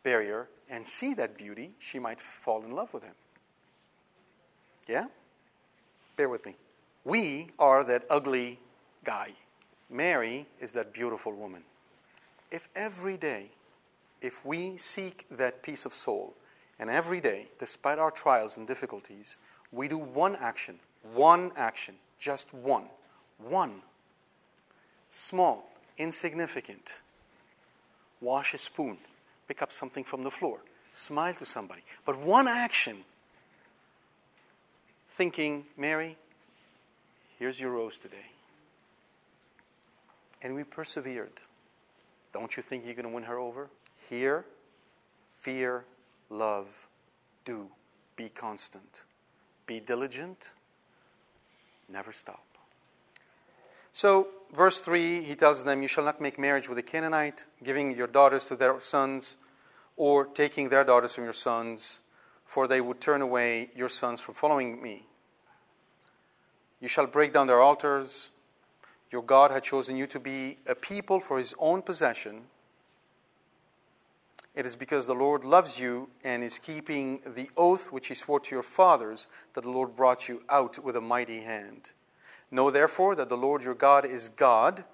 barrier and see that beauty, she might fall in love with him. Yeah? Bear with me. We are that ugly guy. Mary is that beautiful woman. If every day, if we seek that peace of soul, and every day, despite our trials and difficulties, we do one action, one action, just one, one, small, insignificant, wash a spoon, pick up something from the floor, smile to somebody, but one action, thinking, Mary, here's your rose today. And we persevered. Don't you think you're going to win her over? Hear, fear, love, do. Be constant. Be diligent. Never stop. So, verse 3, he tells them, You shall not make marriage with a Canaanite, giving your daughters to their sons, or taking their daughters from your sons, for they would turn away your sons from following me. You shall break down their altars. Your God had chosen you to be a people for his own possession It is because the Lord loves you and is keeping the oath which he swore to your fathers that the Lord brought you out with a mighty hand. Know therefore that the Lord your God is God,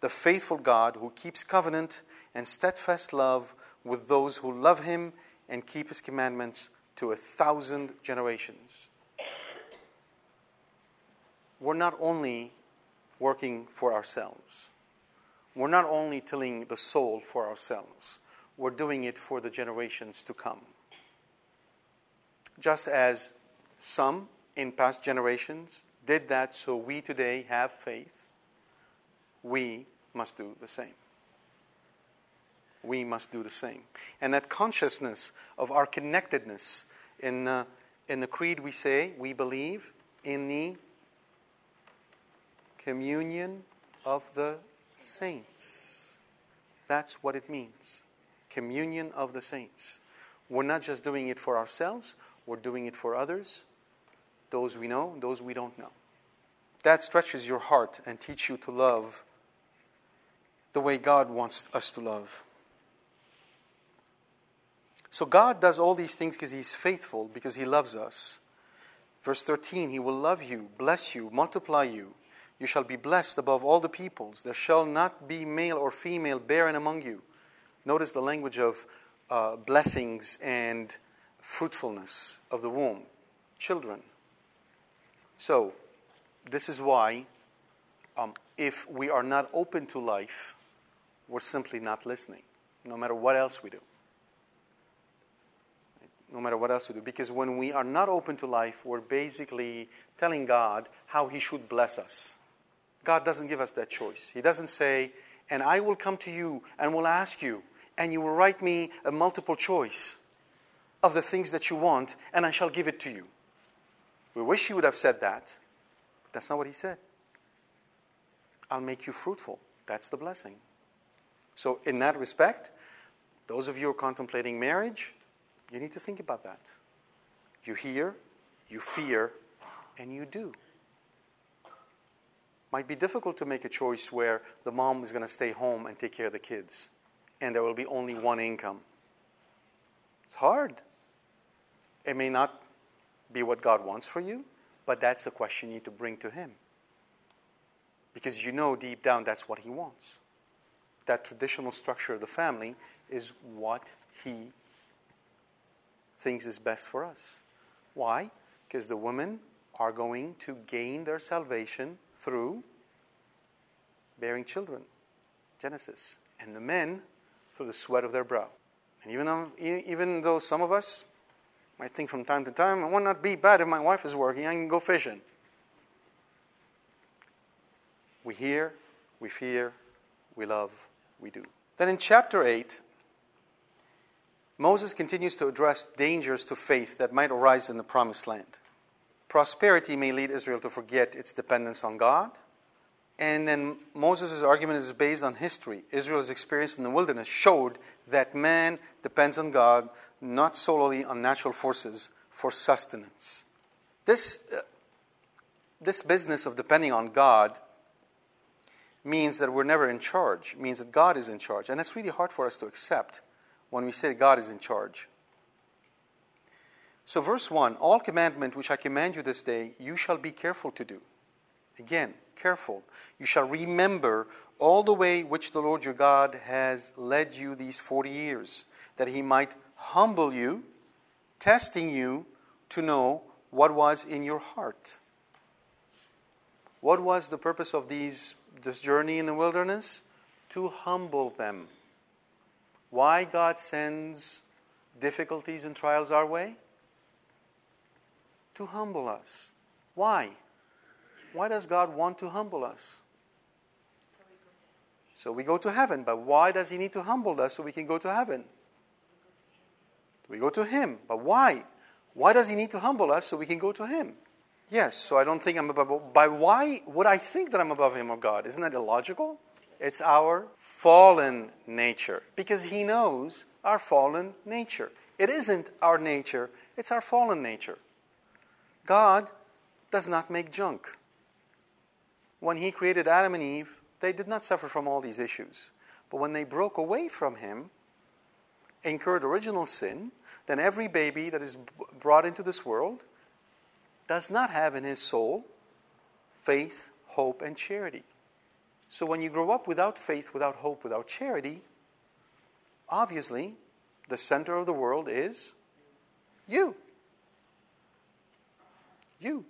the faithful God who keeps covenant and steadfast love with those who love him and keep his commandments to a thousand generations. We're not only working for ourselves, we're not only tilling the soul for ourselves, we're doing it for the generations to come. Just as some in past generations did that so we today have faith, we must do the same. We must do the same. And that consciousness of our connectedness in the, in the creed, we say we believe in the communion of the saints. That's what it means. Communion of the saints. We're not just doing it for ourselves, we're doing it for others, those we know, those we don't know. That stretches your heart and teach you to love the way God wants us to love. So God does all these things because He's faithful, because He loves us. Verse 13 He will love you, bless you, multiply you. You shall be blessed above all the peoples. There shall not be male or female barren among you. Notice the language of uh, blessings and fruitfulness of the womb, children. So, this is why, um, if we are not open to life, we're simply not listening, no matter what else we do. No matter what else we do. Because when we are not open to life, we're basically telling God how He should bless us. God doesn't give us that choice. He doesn't say, and I will come to you and will ask you, and you will write me a multiple choice of the things that you want, and I shall give it to you. We wish He would have said that, but that's not what He said. I'll make you fruitful. That's the blessing. So, in that respect, those of you who are contemplating marriage, you need to think about that. You hear, you fear, and you do. Might be difficult to make a choice where the mom is going to stay home and take care of the kids, and there will be only one income. It's hard. It may not be what God wants for you, but that's a question you need to bring to Him. Because you know deep down that's what He wants that traditional structure of the family is what he thinks is best for us. Why? Because the women are going to gain their salvation through bearing children, Genesis, and the men through the sweat of their brow. And even though, even though some of us might think from time to time, it would not be bad if my wife is working, I can go fishing. We hear, we fear, we love, we do. Then in chapter 8, Moses continues to address dangers to faith that might arise in the promised land. Prosperity may lead Israel to forget its dependence on God. And then Moses' argument is based on history. Israel's experience in the wilderness showed that man depends on God, not solely on natural forces, for sustenance. This, uh, this business of depending on God means that we're never in charge, means that God is in charge. And that's really hard for us to accept when we say God is in charge. So, verse 1 All commandment which I command you this day, you shall be careful to do. Again, careful. You shall remember all the way which the Lord your God has led you these 40 years, that he might humble you, testing you to know what was in your heart. What was the purpose of these this journey in the wilderness? To humble them. Why God sends difficulties and trials our way? To humble us. Why? Why does God want to humble us? So we go to heaven. But why does He need to humble us so we can go to heaven? We go to Him. But why? Why does He need to humble us so we can go to Him? Yes, so I don't think I'm above. By why would I think that I'm above him or God? Isn't that illogical? It's our fallen nature because he knows our fallen nature. It isn't our nature, it's our fallen nature. God does not make junk. When he created Adam and Eve, they did not suffer from all these issues. But when they broke away from him, incurred original sin, then every baby that is brought into this world does not have in his soul faith, hope, and charity. So when you grow up without faith, without hope, without charity, obviously the center of the world is you. You.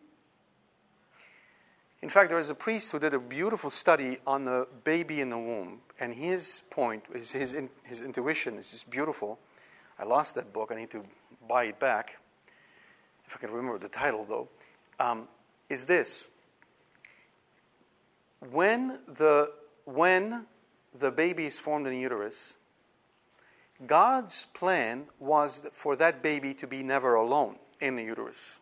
In fact, there is a priest who did a beautiful study on the baby in the womb, and his point, his, his, his intuition is just beautiful. I lost that book. I need to buy it back, if I can remember the title, though. Um, is this when the, when the baby is formed in the uterus, God's plan was for that baby to be never alone in the uterus.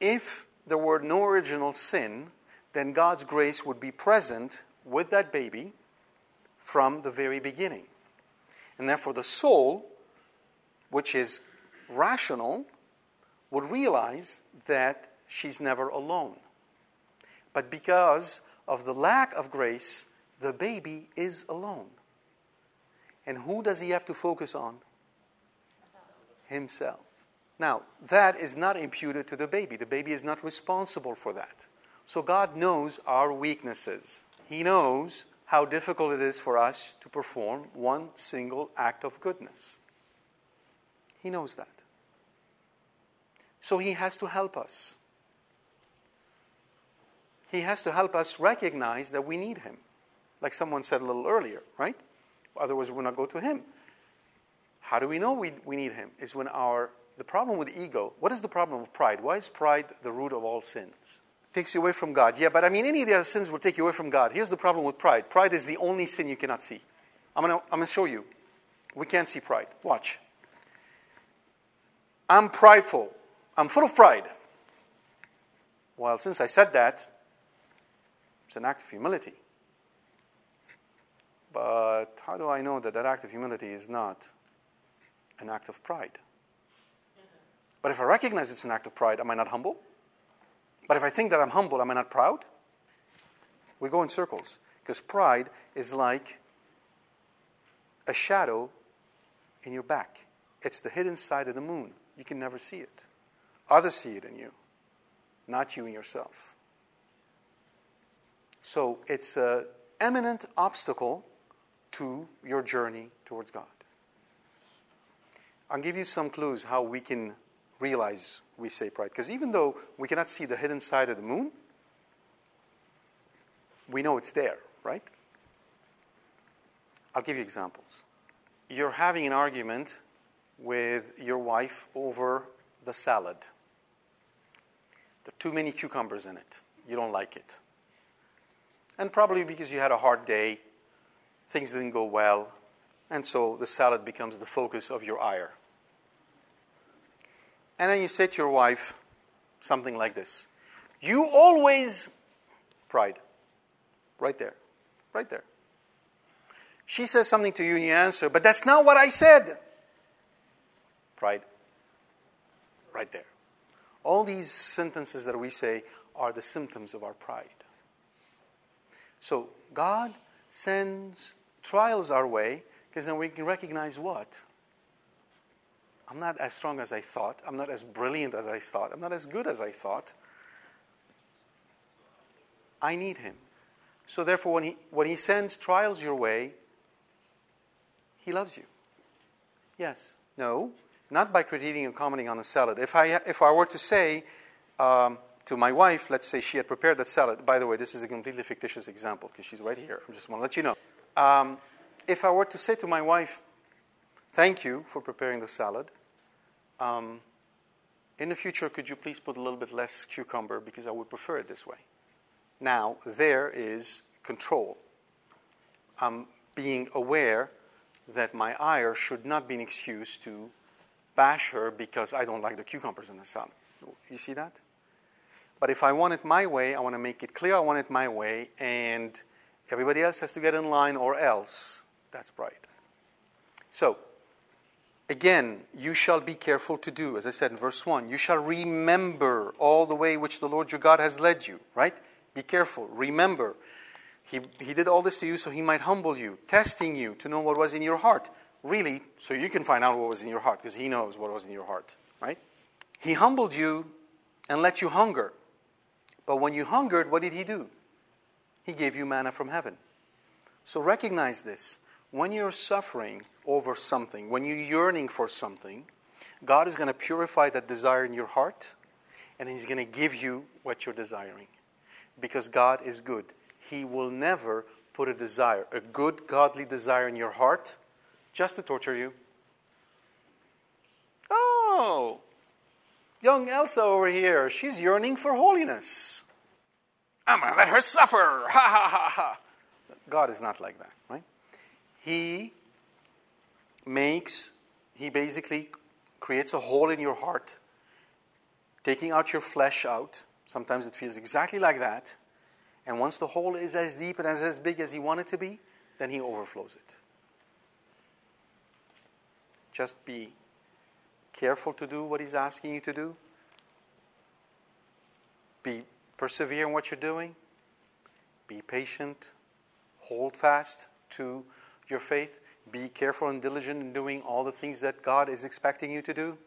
If there were no original sin, then God's grace would be present with that baby from the very beginning. And therefore, the soul, which is rational, would realize that she's never alone. But because of the lack of grace, the baby is alone. And who does he have to focus on? Himself. Now, that is not imputed to the baby. The baby is not responsible for that. So God knows our weaknesses. He knows how difficult it is for us to perform one single act of goodness. He knows that. So He has to help us. He has to help us recognize that we need Him. Like someone said a little earlier, right? Otherwise, we will not go to Him. How do we know we, we need Him? Is when our the problem with ego, what is the problem with pride? Why is pride the root of all sins? It takes you away from God. Yeah, but I mean, any of the other sins will take you away from God. Here's the problem with pride pride is the only sin you cannot see. I'm going to I'm to show you. We can't see pride. Watch. I'm prideful. I'm full of pride. Well, since I said that, it's an act of humility. But how do I know that that act of humility is not an act of pride? But if I recognize it's an act of pride, am I not humble? But if I think that I'm humble, am I not proud? We go in circles because pride is like a shadow in your back. It's the hidden side of the moon. You can never see it. Others see it in you, not you in yourself. So it's an eminent obstacle to your journey towards God. I'll give you some clues how we can realize we say pride. Because even though we cannot see the hidden side of the moon, we know it's there, right? I'll give you examples. You're having an argument with your wife over the salad. There are too many cucumbers in it. You don't like it. And probably because you had a hard day, things didn't go well, and so the salad becomes the focus of your ire. And then you say to your wife something like this You always, pride, right there, right there. She says something to you and you answer, But that's not what I said. Pride, right there. All these sentences that we say are the symptoms of our pride. So God sends trials our way because then we can recognize what? I'm not as strong as I thought. I'm not as brilliant as I thought. I'm not as good as I thought. I need him. So therefore, when he, when he sends trials your way, he loves you. Yes. No. Not by critiquing and commenting on a salad. If I, if I were to say um, to my wife, let's say she had prepared that salad. By the way, this is a completely fictitious example because she's right here. I just want to let you know. Um, if I were to say to my wife, Thank you for preparing the salad. Um, in the future, could you please put a little bit less cucumber because I would prefer it this way? Now, there is control. I'm being aware that my ire should not be an excuse to bash her because I don't like the cucumbers in the salad. You see that? But if I want it my way, I want to make it clear I want it my way, and everybody else has to get in line, or else. That's right. So, Again, you shall be careful to do, as I said in verse 1. You shall remember all the way which the Lord your God has led you, right? Be careful. Remember. He, he did all this to you so he might humble you, testing you to know what was in your heart. Really, so you can find out what was in your heart because he knows what was in your heart, right? He humbled you and let you hunger. But when you hungered, what did he do? He gave you manna from heaven. So recognize this. When you're suffering over something, when you're yearning for something, God is going to purify that desire in your heart and He's going to give you what you're desiring. Because God is good. He will never put a desire, a good, godly desire in your heart just to torture you. Oh, young Elsa over here, she's yearning for holiness. I'm going to let her suffer. Ha ha ha ha. God is not like that, right? He makes, he basically creates a hole in your heart, taking out your flesh out. Sometimes it feels exactly like that. And once the hole is as deep and as big as he wanted it to be, then he overflows it. Just be careful to do what he's asking you to do. Be persevere in what you're doing. Be patient. Hold fast to your faith. Be careful and diligent in doing all the things that God is expecting you to do.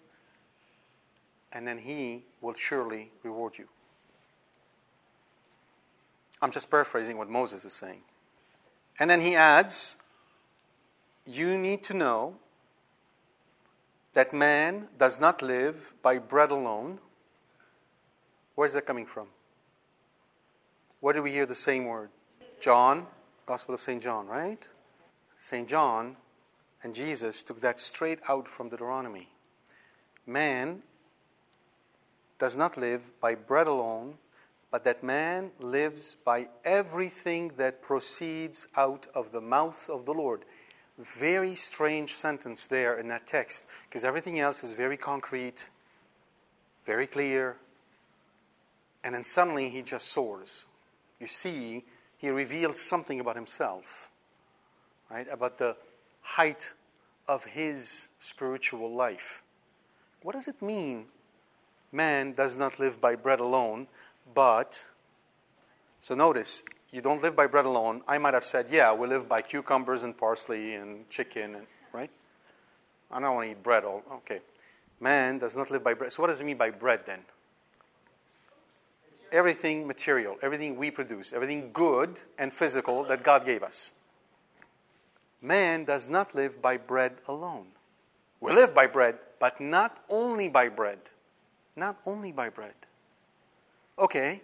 And then He will surely reward you. I'm just paraphrasing what Moses is saying. And then he adds, You need to know that man does not live by bread alone. Where's that coming from? Where do we hear the same word? John, Gospel of St. John, right? St. John and Jesus took that straight out from Deuteronomy. Man does not live by bread alone, but that man lives by everything that proceeds out of the mouth of the Lord. Very strange sentence there in that text, because everything else is very concrete, very clear, and then suddenly he just soars. You see, he reveals something about himself, right? About the height of his spiritual life. What does it mean? Man does not live by bread alone, but, so notice, you don't live by bread alone. I might have said, yeah, we live by cucumbers and parsley and chicken, and, right? I don't want to eat bread. All, okay. Man does not live by bread. So, what does it mean by bread then? Everything material, everything we produce, everything good and physical that God gave us. Man does not live by bread alone. We live by bread, but not only by bread. Not only by bread. Okay,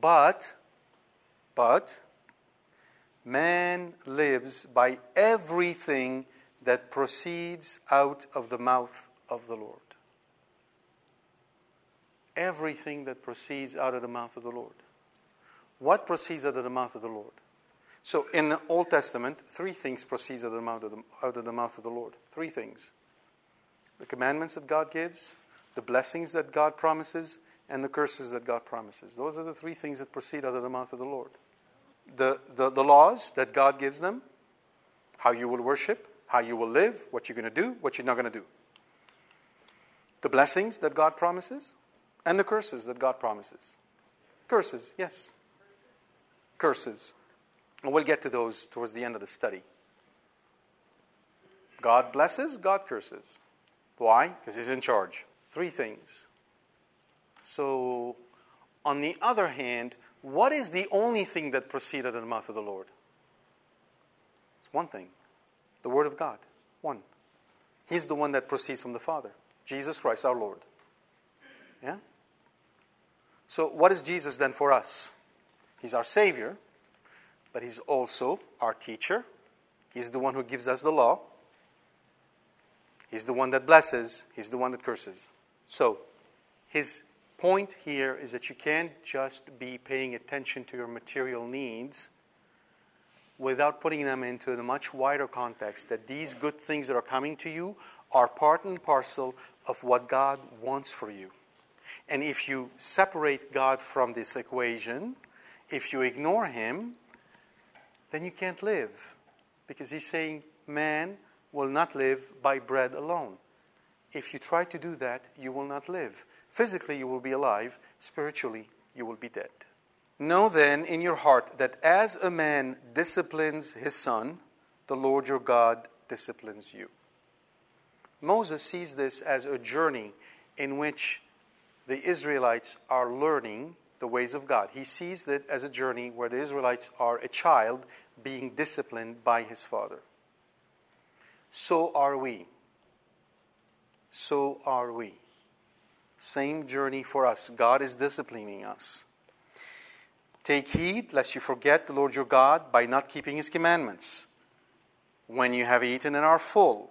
but, but, man lives by everything that proceeds out of the mouth of the Lord. Everything that proceeds out of the mouth of the Lord. What proceeds out of the mouth of the Lord? So in the Old Testament, three things proceed out of the mouth of the, out of the, mouth of the Lord. Three things: the commandments that God gives, the blessings that God promises, and the curses that God promises. Those are the three things that proceed out of the mouth of the Lord. The, the, the laws that God gives them, how you will worship, how you will live, what you're going to do, what you're not going to do. The blessings that God promises, and the curses that God promises. Curses, yes. Curses. And we'll get to those towards the end of the study. God blesses, God curses. Why? Because He's in charge. Three things. So, on the other hand, what is the only thing that proceeded in the mouth of the Lord? It's one thing the Word of God. One. He's the one that proceeds from the Father Jesus Christ, our Lord. Yeah? So, what is Jesus then for us? He's our Savior, but He's also our teacher. He's the one who gives us the law. He's the one that blesses, He's the one that curses. So, His point here is that you can't just be paying attention to your material needs without putting them into a much wider context that these good things that are coming to you are part and parcel of what God wants for you. And if you separate God from this equation, if you ignore Him, then you can't live. Because He's saying, man will not live by bread alone. If you try to do that, you will not live. Physically, you will be alive. Spiritually, you will be dead. Know then in your heart that as a man disciplines his son, the Lord your God disciplines you. Moses sees this as a journey in which the Israelites are learning the ways of God. He sees it as a journey where the Israelites are a child being disciplined by his father. So are we. So are we. Same journey for us. God is disciplining us. Take heed lest you forget the Lord your God by not keeping his commandments. When you have eaten and are full.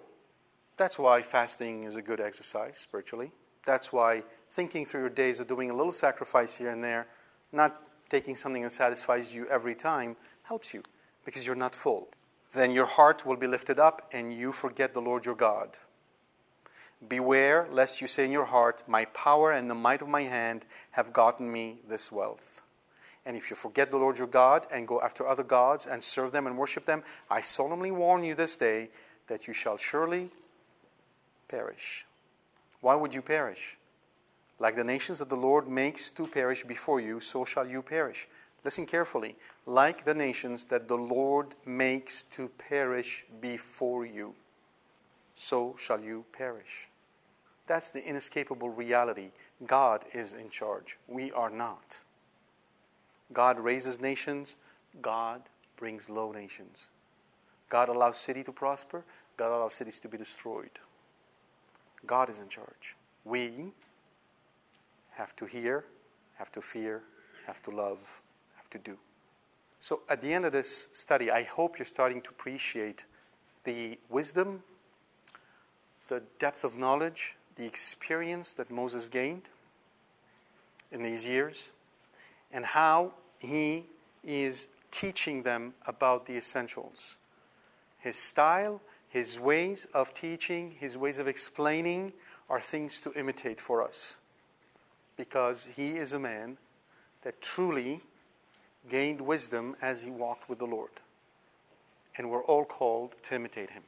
That's why fasting is a good exercise spiritually. That's why thinking through your days of doing a little sacrifice here and there, not taking something that satisfies you every time, helps you because you're not full. Then your heart will be lifted up and you forget the Lord your God. Beware lest you say in your heart, My power and the might of my hand have gotten me this wealth. And if you forget the Lord your God and go after other gods and serve them and worship them, I solemnly warn you this day that you shall surely perish. Why would you perish? Like the nations that the Lord makes to perish before you, so shall you perish. Listen carefully. Like the nations that the Lord makes to perish before you, so shall you perish. That's the inescapable reality. God is in charge. We are not. God raises nations, God brings low nations. God allows city to prosper, God allows cities to be destroyed. God is in charge. We have to hear, have to fear, have to love, have to do. So at the end of this study, I hope you're starting to appreciate the wisdom, the depth of knowledge, the experience that Moses gained in these years and how he is teaching them about the essentials. His style, his ways of teaching, his ways of explaining are things to imitate for us. Because he is a man that truly gained wisdom as he walked with the Lord. And we're all called to imitate him.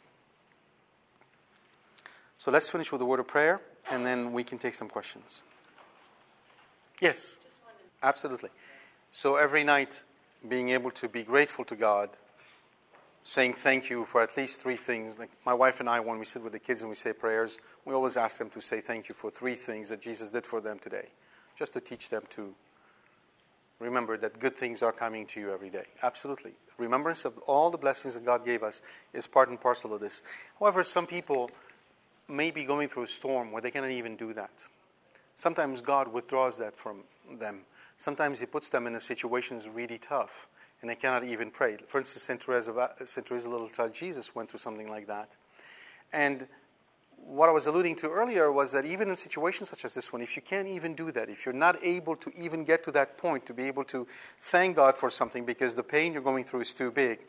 So let's finish with a word of prayer, and then we can take some questions. Yes, absolutely. So every night, being able to be grateful to God, saying thank you for at least three things. Like my wife and I, when we sit with the kids and we say prayers, we always ask them to say thank you for three things that Jesus did for them today, just to teach them to remember that good things are coming to you every day. Absolutely. Remembrance of all the blessings that God gave us is part and parcel of this. However, some people may be going through a storm where they cannot even do that. Sometimes God withdraws that from them. Sometimes He puts them in a situation that's really tough and they cannot even pray. For instance, St. Teresa, St. Teresa, little child Jesus, went through something like that. And what I was alluding to earlier was that even in situations such as this one, if you can't even do that, if you're not able to even get to that point to be able to thank God for something because the pain you're going through is too big,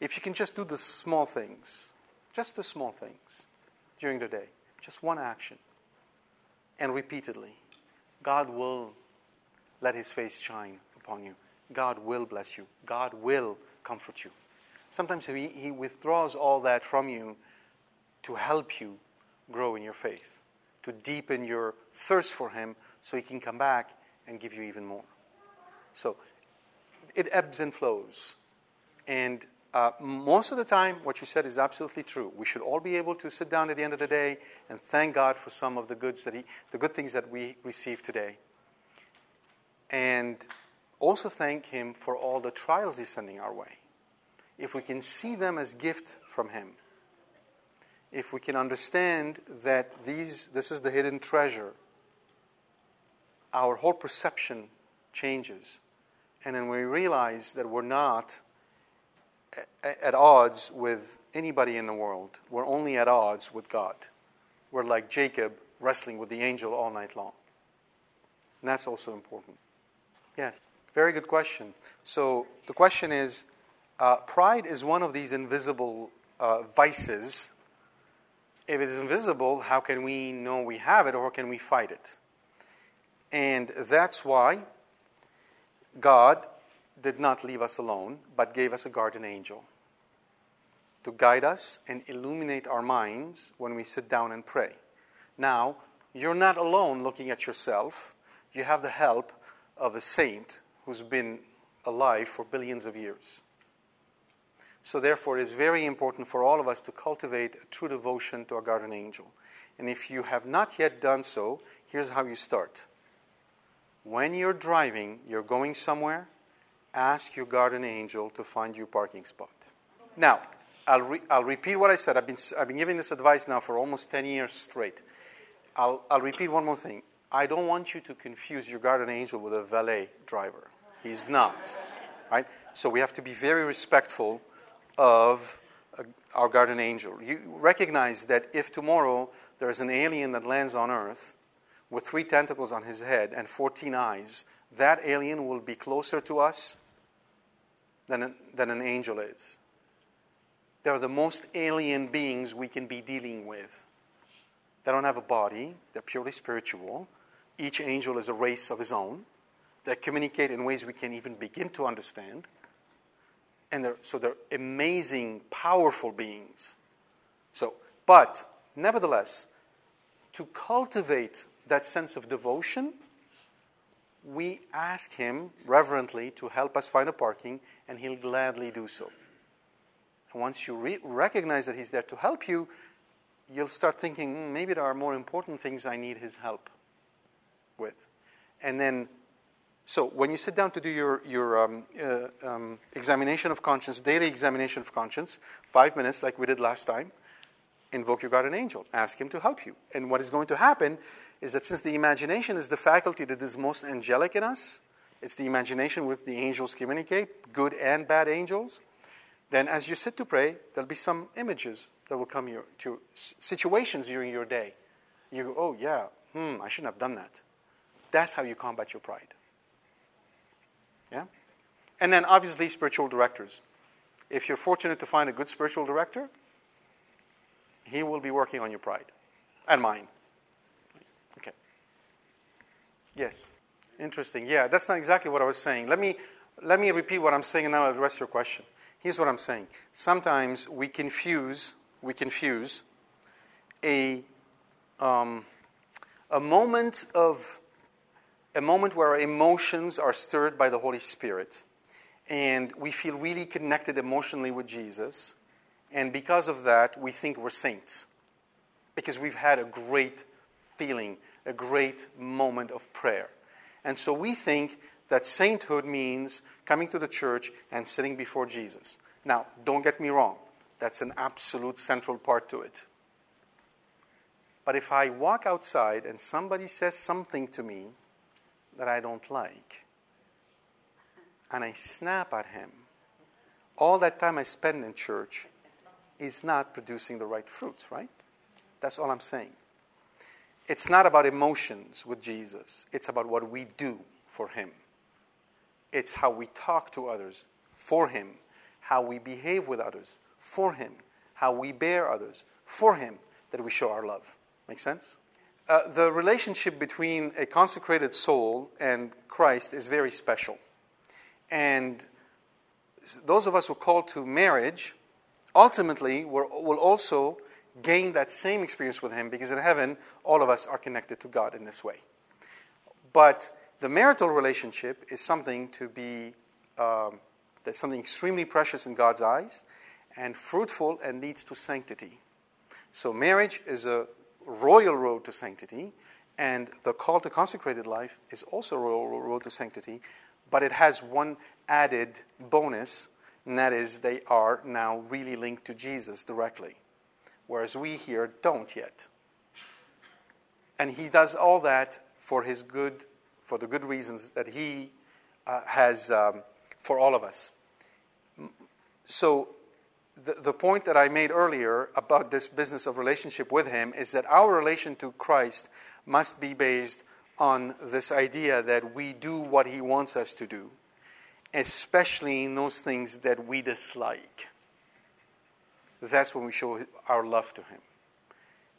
if you can just do the small things, just the small things during the day, just one action, and repeatedly, God will let his face shine upon you. God will bless you. God will comfort you. Sometimes he, he withdraws all that from you to help you grow in your faith, to deepen your thirst for him so he can come back and give you even more. So it ebbs and flows. And uh, most of the time, what you said is absolutely true. We should all be able to sit down at the end of the day and thank God for some of the goods that he, the good things that we receive today and also thank Him for all the trials He's sending our way. If we can see them as gift from Him, if we can understand that these, this is the hidden treasure, our whole perception changes. And then we realize that we're not at odds with anybody in the world. We're only at odds with God. We're like Jacob wrestling with the angel all night long. And that's also important. Yes, very good question. So the question is uh, pride is one of these invisible uh, vices. If it is invisible, how can we know we have it or can we fight it? And that's why God did not leave us alone, but gave us a guardian angel to guide us and illuminate our minds when we sit down and pray. Now, you're not alone looking at yourself. You have the help of a saint who's been alive for billions of years. So, therefore, it is very important for all of us to cultivate a true devotion to our guardian angel. And if you have not yet done so, here's how you start. When you're driving, you're going somewhere, ask your guardian angel to find you a parking spot. Now, I'll, re- I'll repeat what I said. I've been, I've been giving this advice now for almost 10 years straight. I'll, I'll repeat one more thing. I don't want you to confuse your guardian angel with a valet driver. He's not. Right? So we have to be very respectful of our guardian angel. You recognize that if tomorrow there's an alien that lands on Earth with three tentacles on his head and 14 eyes, that alien will be closer to us than, than an angel is. They're the most alien beings we can be dealing with. They don't have a body, they're purely spiritual. Each angel is a race of his own. They communicate in ways we can't even begin to understand. And they're, so they're amazing, powerful beings. So, but nevertheless, to cultivate that sense of devotion, we ask him reverently to help us find a parking, and he'll gladly do so. And once you re- recognize that he's there to help you, you'll start thinking, mm, maybe there are more important things I need his help with. And then, so when you sit down to do your, your um, uh, um, examination of conscience, daily examination of conscience, five minutes like we did last time, invoke your guardian angel. Ask him to help you. And what is going to happen is that since the imagination is the faculty that is most angelic in us, it's the imagination with the angels communicate, good and bad angels. Then, as you sit to pray, there'll be some images that will come your, to situations during your day. You go, oh, yeah, hmm, I shouldn't have done that. That's how you combat your pride. Yeah? And then, obviously, spiritual directors. If you're fortunate to find a good spiritual director, he will be working on your pride and mine. Okay. Yes. Interesting. Yeah, that's not exactly what I was saying. Let me, let me repeat what I'm saying and now I'll address your question. Here's what I'm saying. Sometimes we confuse, we confuse a, um, a moment of a moment where our emotions are stirred by the Holy Spirit and we feel really connected emotionally with Jesus and because of that, we think we're saints. Because we've had a great feeling, a great moment of prayer. And so we think that sainthood means coming to the church and sitting before Jesus. Now, don't get me wrong, that's an absolute central part to it. But if I walk outside and somebody says something to me that I don't like, and I snap at him, all that time I spend in church is not producing the right fruits, right? That's all I'm saying. It's not about emotions with Jesus, it's about what we do for Him. It's how we talk to others for Him, how we behave with others for Him, how we bear others for Him that we show our love. Make sense? Uh, the relationship between a consecrated soul and Christ is very special. And those of us who call to marriage ultimately will also gain that same experience with Him because in heaven, all of us are connected to God in this way. But the marital relationship is something to be, um, that's something extremely precious in God's eyes and fruitful and leads to sanctity. So, marriage is a royal road to sanctity, and the call to consecrated life is also royal road to sanctity, but it has one added bonus and that is they are now really linked to Jesus directly, whereas we here don't yet. And he does all that for his good, for the good reasons that he uh, has um, for all of us. So, the, the point that I made earlier about this business of relationship with him is that our relation to Christ must be based on this idea that we do what he wants us to do especially in those things that we dislike. That's when we show our love to Him.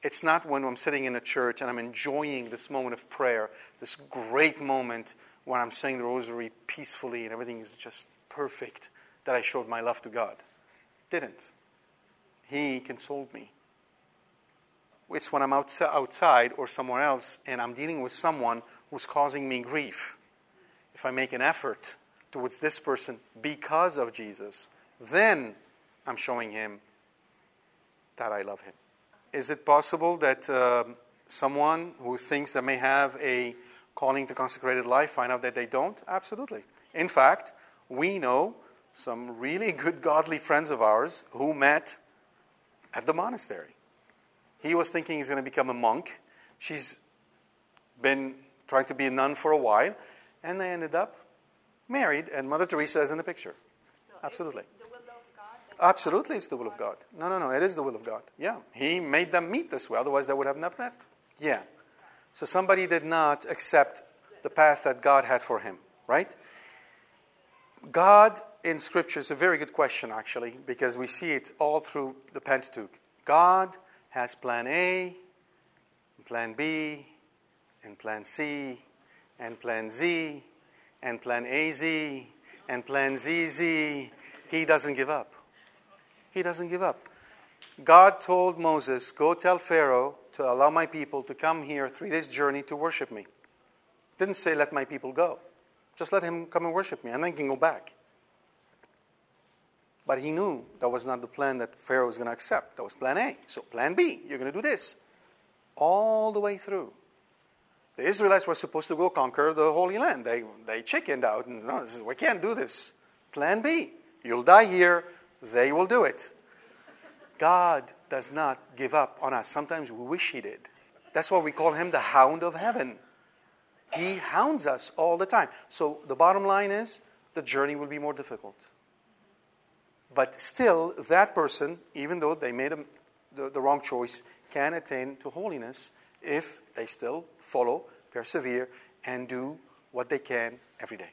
It's not when I'm sitting in a church and I'm enjoying this moment of prayer, this great moment when I'm saying the rosary peacefully and everything is just perfect, that I showed my love to God. Didn't. He consoled me. It's when I'm outside or somewhere else and I'm dealing with someone who's causing me grief. If I make an effort towards this person because of Jesus, then I'm showing him that I love him. Is it possible that uh, someone who thinks they may have a calling to consecrated life find out that they don't? Absolutely. In fact, we know some really good godly friends of ours who met at the monastery. He was thinking he's going to become a monk. She's been trying to be a nun for a while, and they ended up married, and Mother Teresa is in the picture. So Absolutely. It's the will of God Absolutely, it's the will of God. No, no, no, it is the will of God. Yeah. He made them meet this way, otherwise, they would have not met. Yeah. So somebody did not accept the path that God had for him, right? God in Scripture is a very good question, actually, because we see it all through the Pentateuch. God has plan A, plan B, and plan C, and plan Z, and plan AZ, and plan ZZ. He doesn't give up. He doesn't give up. God told Moses, Go tell Pharaoh to allow my people to come here three days' journey to worship me. Didn't say, Let my people go. Just let him come and worship me, and then he can go back. But he knew that was not the plan that Pharaoh was going to accept. That was plan A. So, plan B, you're going to do this. All the way through. The Israelites were supposed to go conquer the Holy Land. They, they chickened out and no, is, we can't do this. Plan B, you'll die here, they will do it. God does not give up on us. Sometimes we wish He did. That's why we call Him the hound of heaven. He hounds us all the time. So the bottom line is the journey will be more difficult. But still, that person, even though they made a, the, the wrong choice, can attain to holiness if they still follow, persevere, and do what they can every day.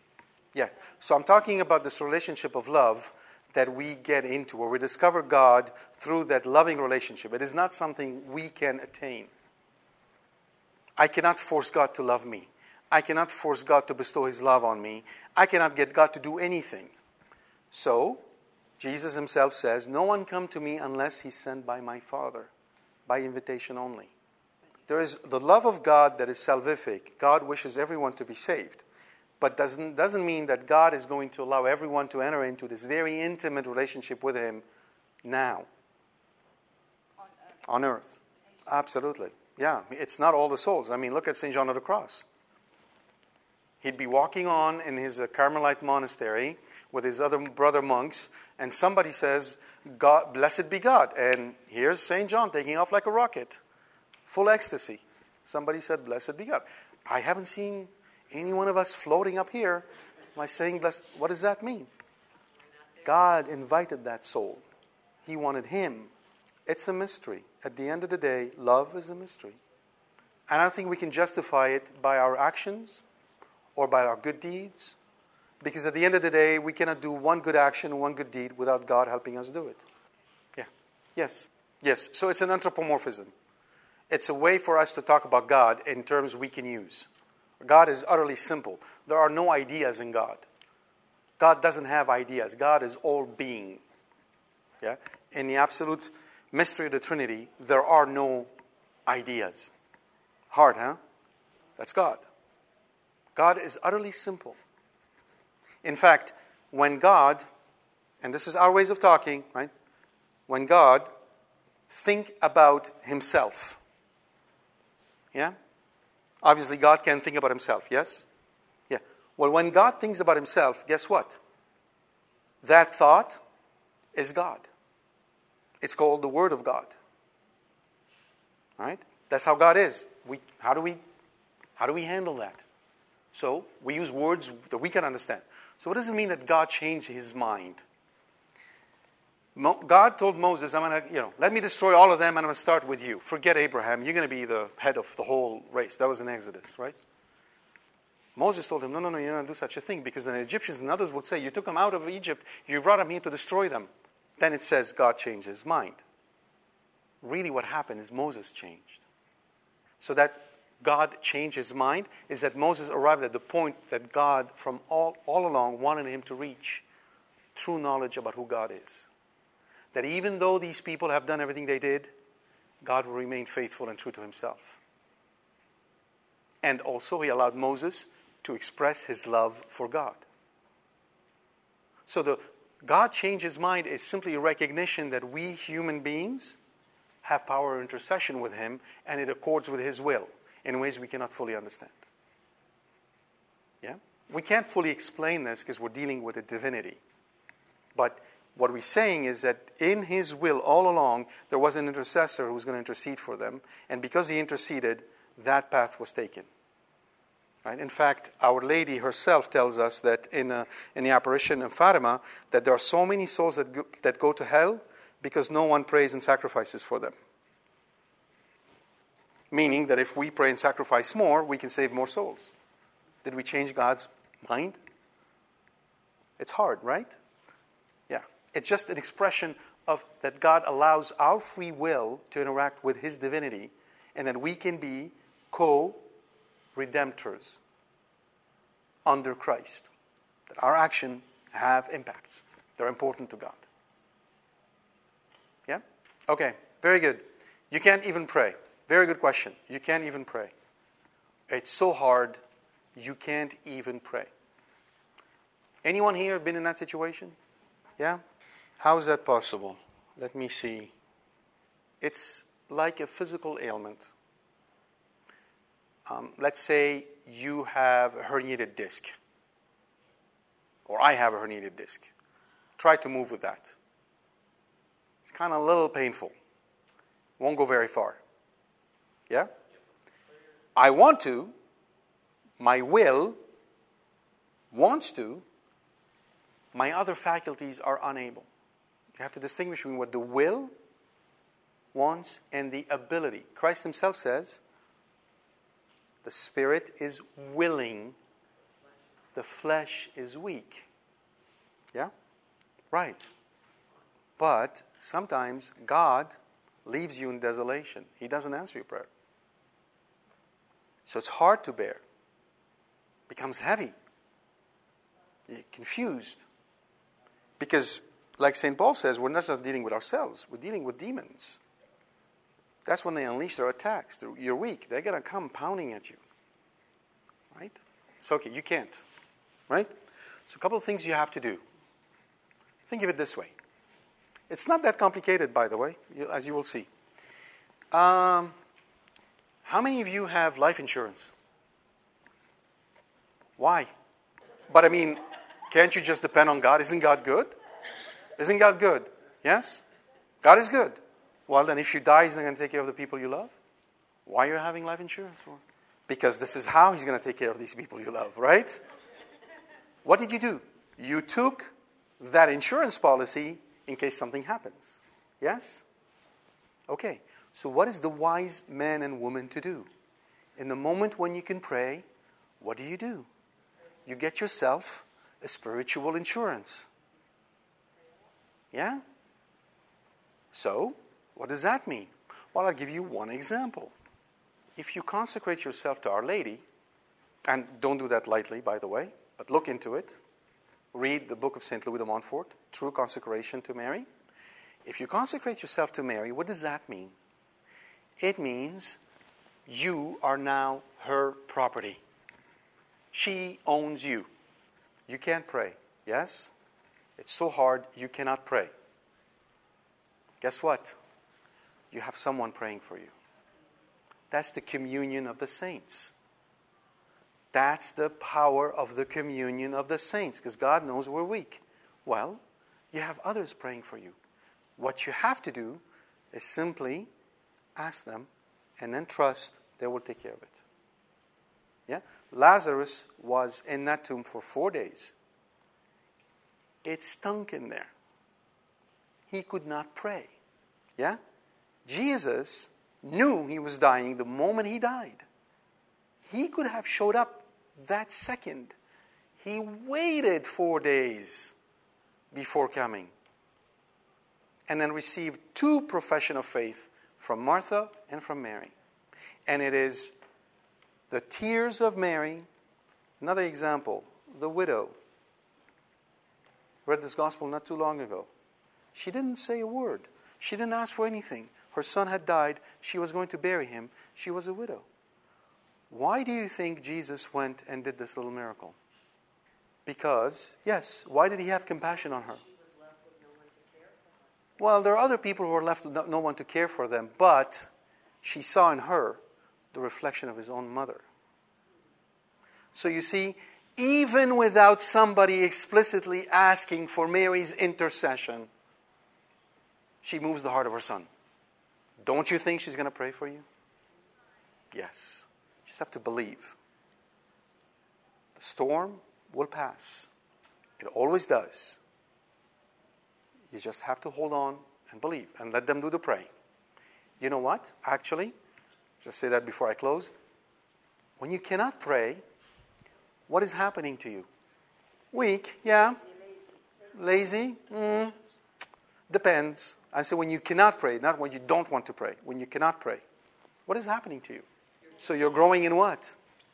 Yeah. So I'm talking about this relationship of love that we get into, where we discover God through that loving relationship. It is not something we can attain. I cannot force God to love me. I cannot force God to bestow His love on me. I cannot get God to do anything. So, Jesus Himself says, No one come to me unless He's sent by my Father, by invitation only. There is the love of God that is salvific. God wishes everyone to be saved. But doesn't, doesn't mean that God is going to allow everyone to enter into this very intimate relationship with Him now on earth. on earth. Absolutely. Yeah, it's not all the souls. I mean, look at St. John of the Cross. He'd be walking on in his uh, Carmelite monastery with his other brother monks, and somebody says, God, Blessed be God. And here's St. John taking off like a rocket, full ecstasy. Somebody said, Blessed be God. I haven't seen any one of us floating up here by saying, Blessed. What does that mean? God invited that soul, He wanted him. It's a mystery. At the end of the day, love is a mystery. And I don't think we can justify it by our actions or by our good deeds. Because at the end of the day, we cannot do one good action, one good deed without God helping us do it. Yeah. Yes. Yes. So it's an anthropomorphism. It's a way for us to talk about God in terms we can use. God is utterly simple. There are no ideas in God. God doesn't have ideas. God is all being. Yeah? In the absolute mystery of the Trinity, there are no ideas. Hard, huh? That's God. God is utterly simple. In fact, when God, and this is our ways of talking, right? When God think about himself. Yeah? Obviously God can think about himself, yes? Yeah. Well, when God thinks about himself, guess what? That thought is God. It's called the Word of God. Right? That's how God is. We, how, do we, how do we handle that? So we use words that we can understand. So what does it mean that God changed his mind? God told Moses, I'm going to, you know, let me destroy all of them and I'm going to start with you. Forget Abraham. You're going to be the head of the whole race. That was in Exodus, right? Moses told him, no, no, no, you're not going to do such a thing because then the Egyptians and others would say, you took them out of Egypt, you brought them here to destroy them. Then it says God changed his mind. Really what happened is Moses changed. So that God changed his mind is that Moses arrived at the point that God, from all, all along, wanted him to reach true knowledge about who God is. That even though these people have done everything they did, God will remain faithful and true to himself. And also, he allowed Moses to express his love for God. So the God change his mind is simply a recognition that we human beings have power of intercession with him and it accords with his will in ways we cannot fully understand. Yeah? We can't fully explain this because we're dealing with a divinity. But what we're saying is that in his will all along, there was an intercessor who was going to intercede for them. And because he interceded, that path was taken. Right? In fact, Our Lady herself tells us that in, a, in the apparition of Fatima, that there are so many souls that go, that go to hell because no one prays and sacrifices for them. Meaning that if we pray and sacrifice more, we can save more souls. Did we change God's mind? It's hard, right? Yeah. It's just an expression of that God allows our free will to interact with His divinity and that we can be co redemptors under Christ. That our action have impacts. They're important to God. Yeah? Okay, very good. You can't even pray. Very good question. You can't even pray. It's so hard, you can't even pray. Anyone here been in that situation? Yeah? How is that possible? Let me see. It's like a physical ailment. Um, let's say you have a herniated disc, or I have a herniated disc. Try to move with that. It's kind of a little painful. Won't go very far. Yeah? I want to, my will wants to, my other faculties are unable. You have to distinguish between what the will wants and the ability. Christ himself says, the spirit is willing, the flesh is weak. Yeah? Right. But sometimes God leaves you in desolation. He doesn't answer your prayer. So it's hard to bear. Becomes heavy. You're confused. Because, like St. Paul says, we're not just dealing with ourselves, we're dealing with demons. That's when they unleash their attacks. You're weak. They're going to come pounding at you. Right? It's okay. You can't. Right? So, a couple of things you have to do. Think of it this way. It's not that complicated, by the way, as you will see. Um, how many of you have life insurance? Why? But I mean, can't you just depend on God? Isn't God good? Isn't God good? Yes? God is good. Well, then if you die, He's not going to take care of the people you love? Why are you having life insurance for? Because this is how He's going to take care of these people you love, right? What did you do? You took that insurance policy in case something happens. Yes? Okay. So, what is the wise man and woman to do? In the moment when you can pray, what do you do? You get yourself a spiritual insurance. Yeah? So, what does that mean? Well, I'll give you one example. If you consecrate yourself to Our Lady, and don't do that lightly, by the way, but look into it, read the book of St. Louis de Montfort, True Consecration to Mary. If you consecrate yourself to Mary, what does that mean? It means you are now her property. She owns you. You can't pray, yes? It's so hard, you cannot pray. Guess what? You have someone praying for you. That's the communion of the saints. That's the power of the communion of the saints, because God knows we're weak. Well, you have others praying for you. What you have to do is simply ask them, and then trust they will take care of it. Yeah? Lazarus was in that tomb for four days. It stunk in there. He could not pray. Yeah? Jesus knew he was dying the moment he died. He could have showed up that second. He waited four days before coming and then received two profession of faith from Martha and from Mary. And it is the tears of Mary. Another example, the widow. Read this gospel not too long ago. She didn't say a word. She didn't ask for anything. Her son had died. She was going to bury him. She was a widow. Why do you think Jesus went and did this little miracle? Because, yes, why did he have compassion on her? Well, there are other people who are left with no- one to care for them, but she saw in her the reflection of his own mother. So you see, even without somebody explicitly asking for Mary's intercession, she moves the heart of her son. Don't you think she's going to pray for you? Yes. You just have to believe. The storm will pass. It always does. You just have to hold on and believe and let them do the praying. You know what? Actually, just say that before I close. When you cannot pray, what is happening to you? Weak, yeah. Lazy, mm. depends. I say when you cannot pray, not when you don't want to pray. When you cannot pray, what is happening to you? So you're growing in what?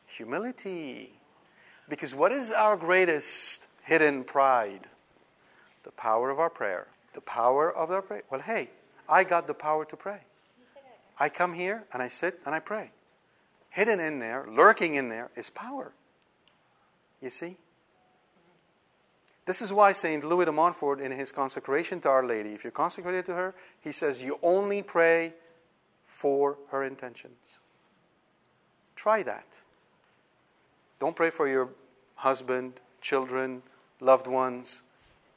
Humility. Because what is our greatest hidden pride? The power of our prayer. The power of our prayer. Well, hey, I got the power to pray. I come here and I sit and I pray. Hidden in there, lurking in there, is power. You see? This is why St. Louis de Montfort, in his consecration to Our Lady, if you're consecrated to her, he says you only pray for her intentions. Try that. Don't pray for your husband, children, loved ones,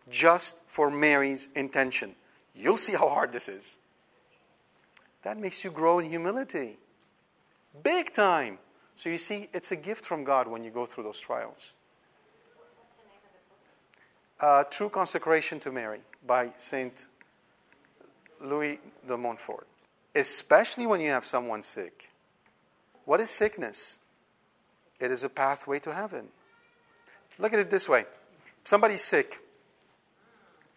just for Mary's intention. You'll see how hard this is. That makes you grow in humility. Big time. So you see, it's a gift from God when you go through those trials. Uh, True Consecration to Mary by Saint Louis de Montfort. Especially when you have someone sick. What is sickness? It is a pathway to heaven. Look at it this way somebody's sick.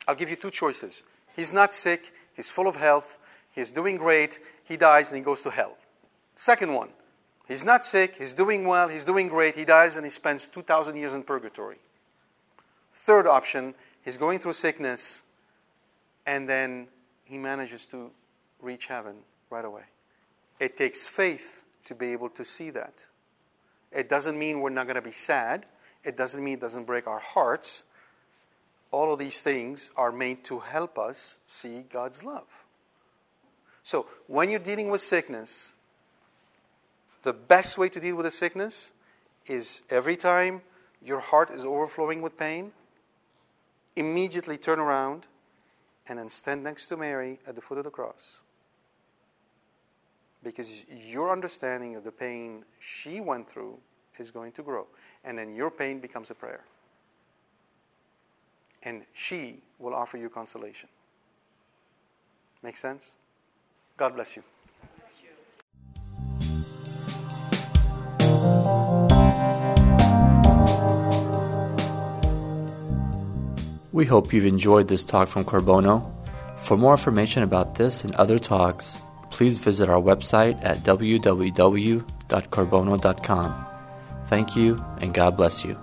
I'll give you two choices. He's not sick, he's full of health, he's doing great, he dies and he goes to hell. Second one, he's not sick, he's doing well, he's doing great, he dies and he spends 2,000 years in purgatory. Third option, he's going through sickness and then he manages to reach heaven right away. It takes faith to be able to see that. It doesn't mean we're not going to be sad. It doesn't mean it doesn't break our hearts. All of these things are made to help us see God's love. So, when you're dealing with sickness, the best way to deal with a sickness is every time your heart is overflowing with pain, immediately turn around and then stand next to Mary at the foot of the cross. Because your understanding of the pain she went through is going to grow. And then your pain becomes a prayer. And she will offer you consolation. Make sense? God bless you. We hope you've enjoyed this talk from Corbono. For more information about this and other talks, please visit our website at www.corbono.com. Thank you, and God bless you.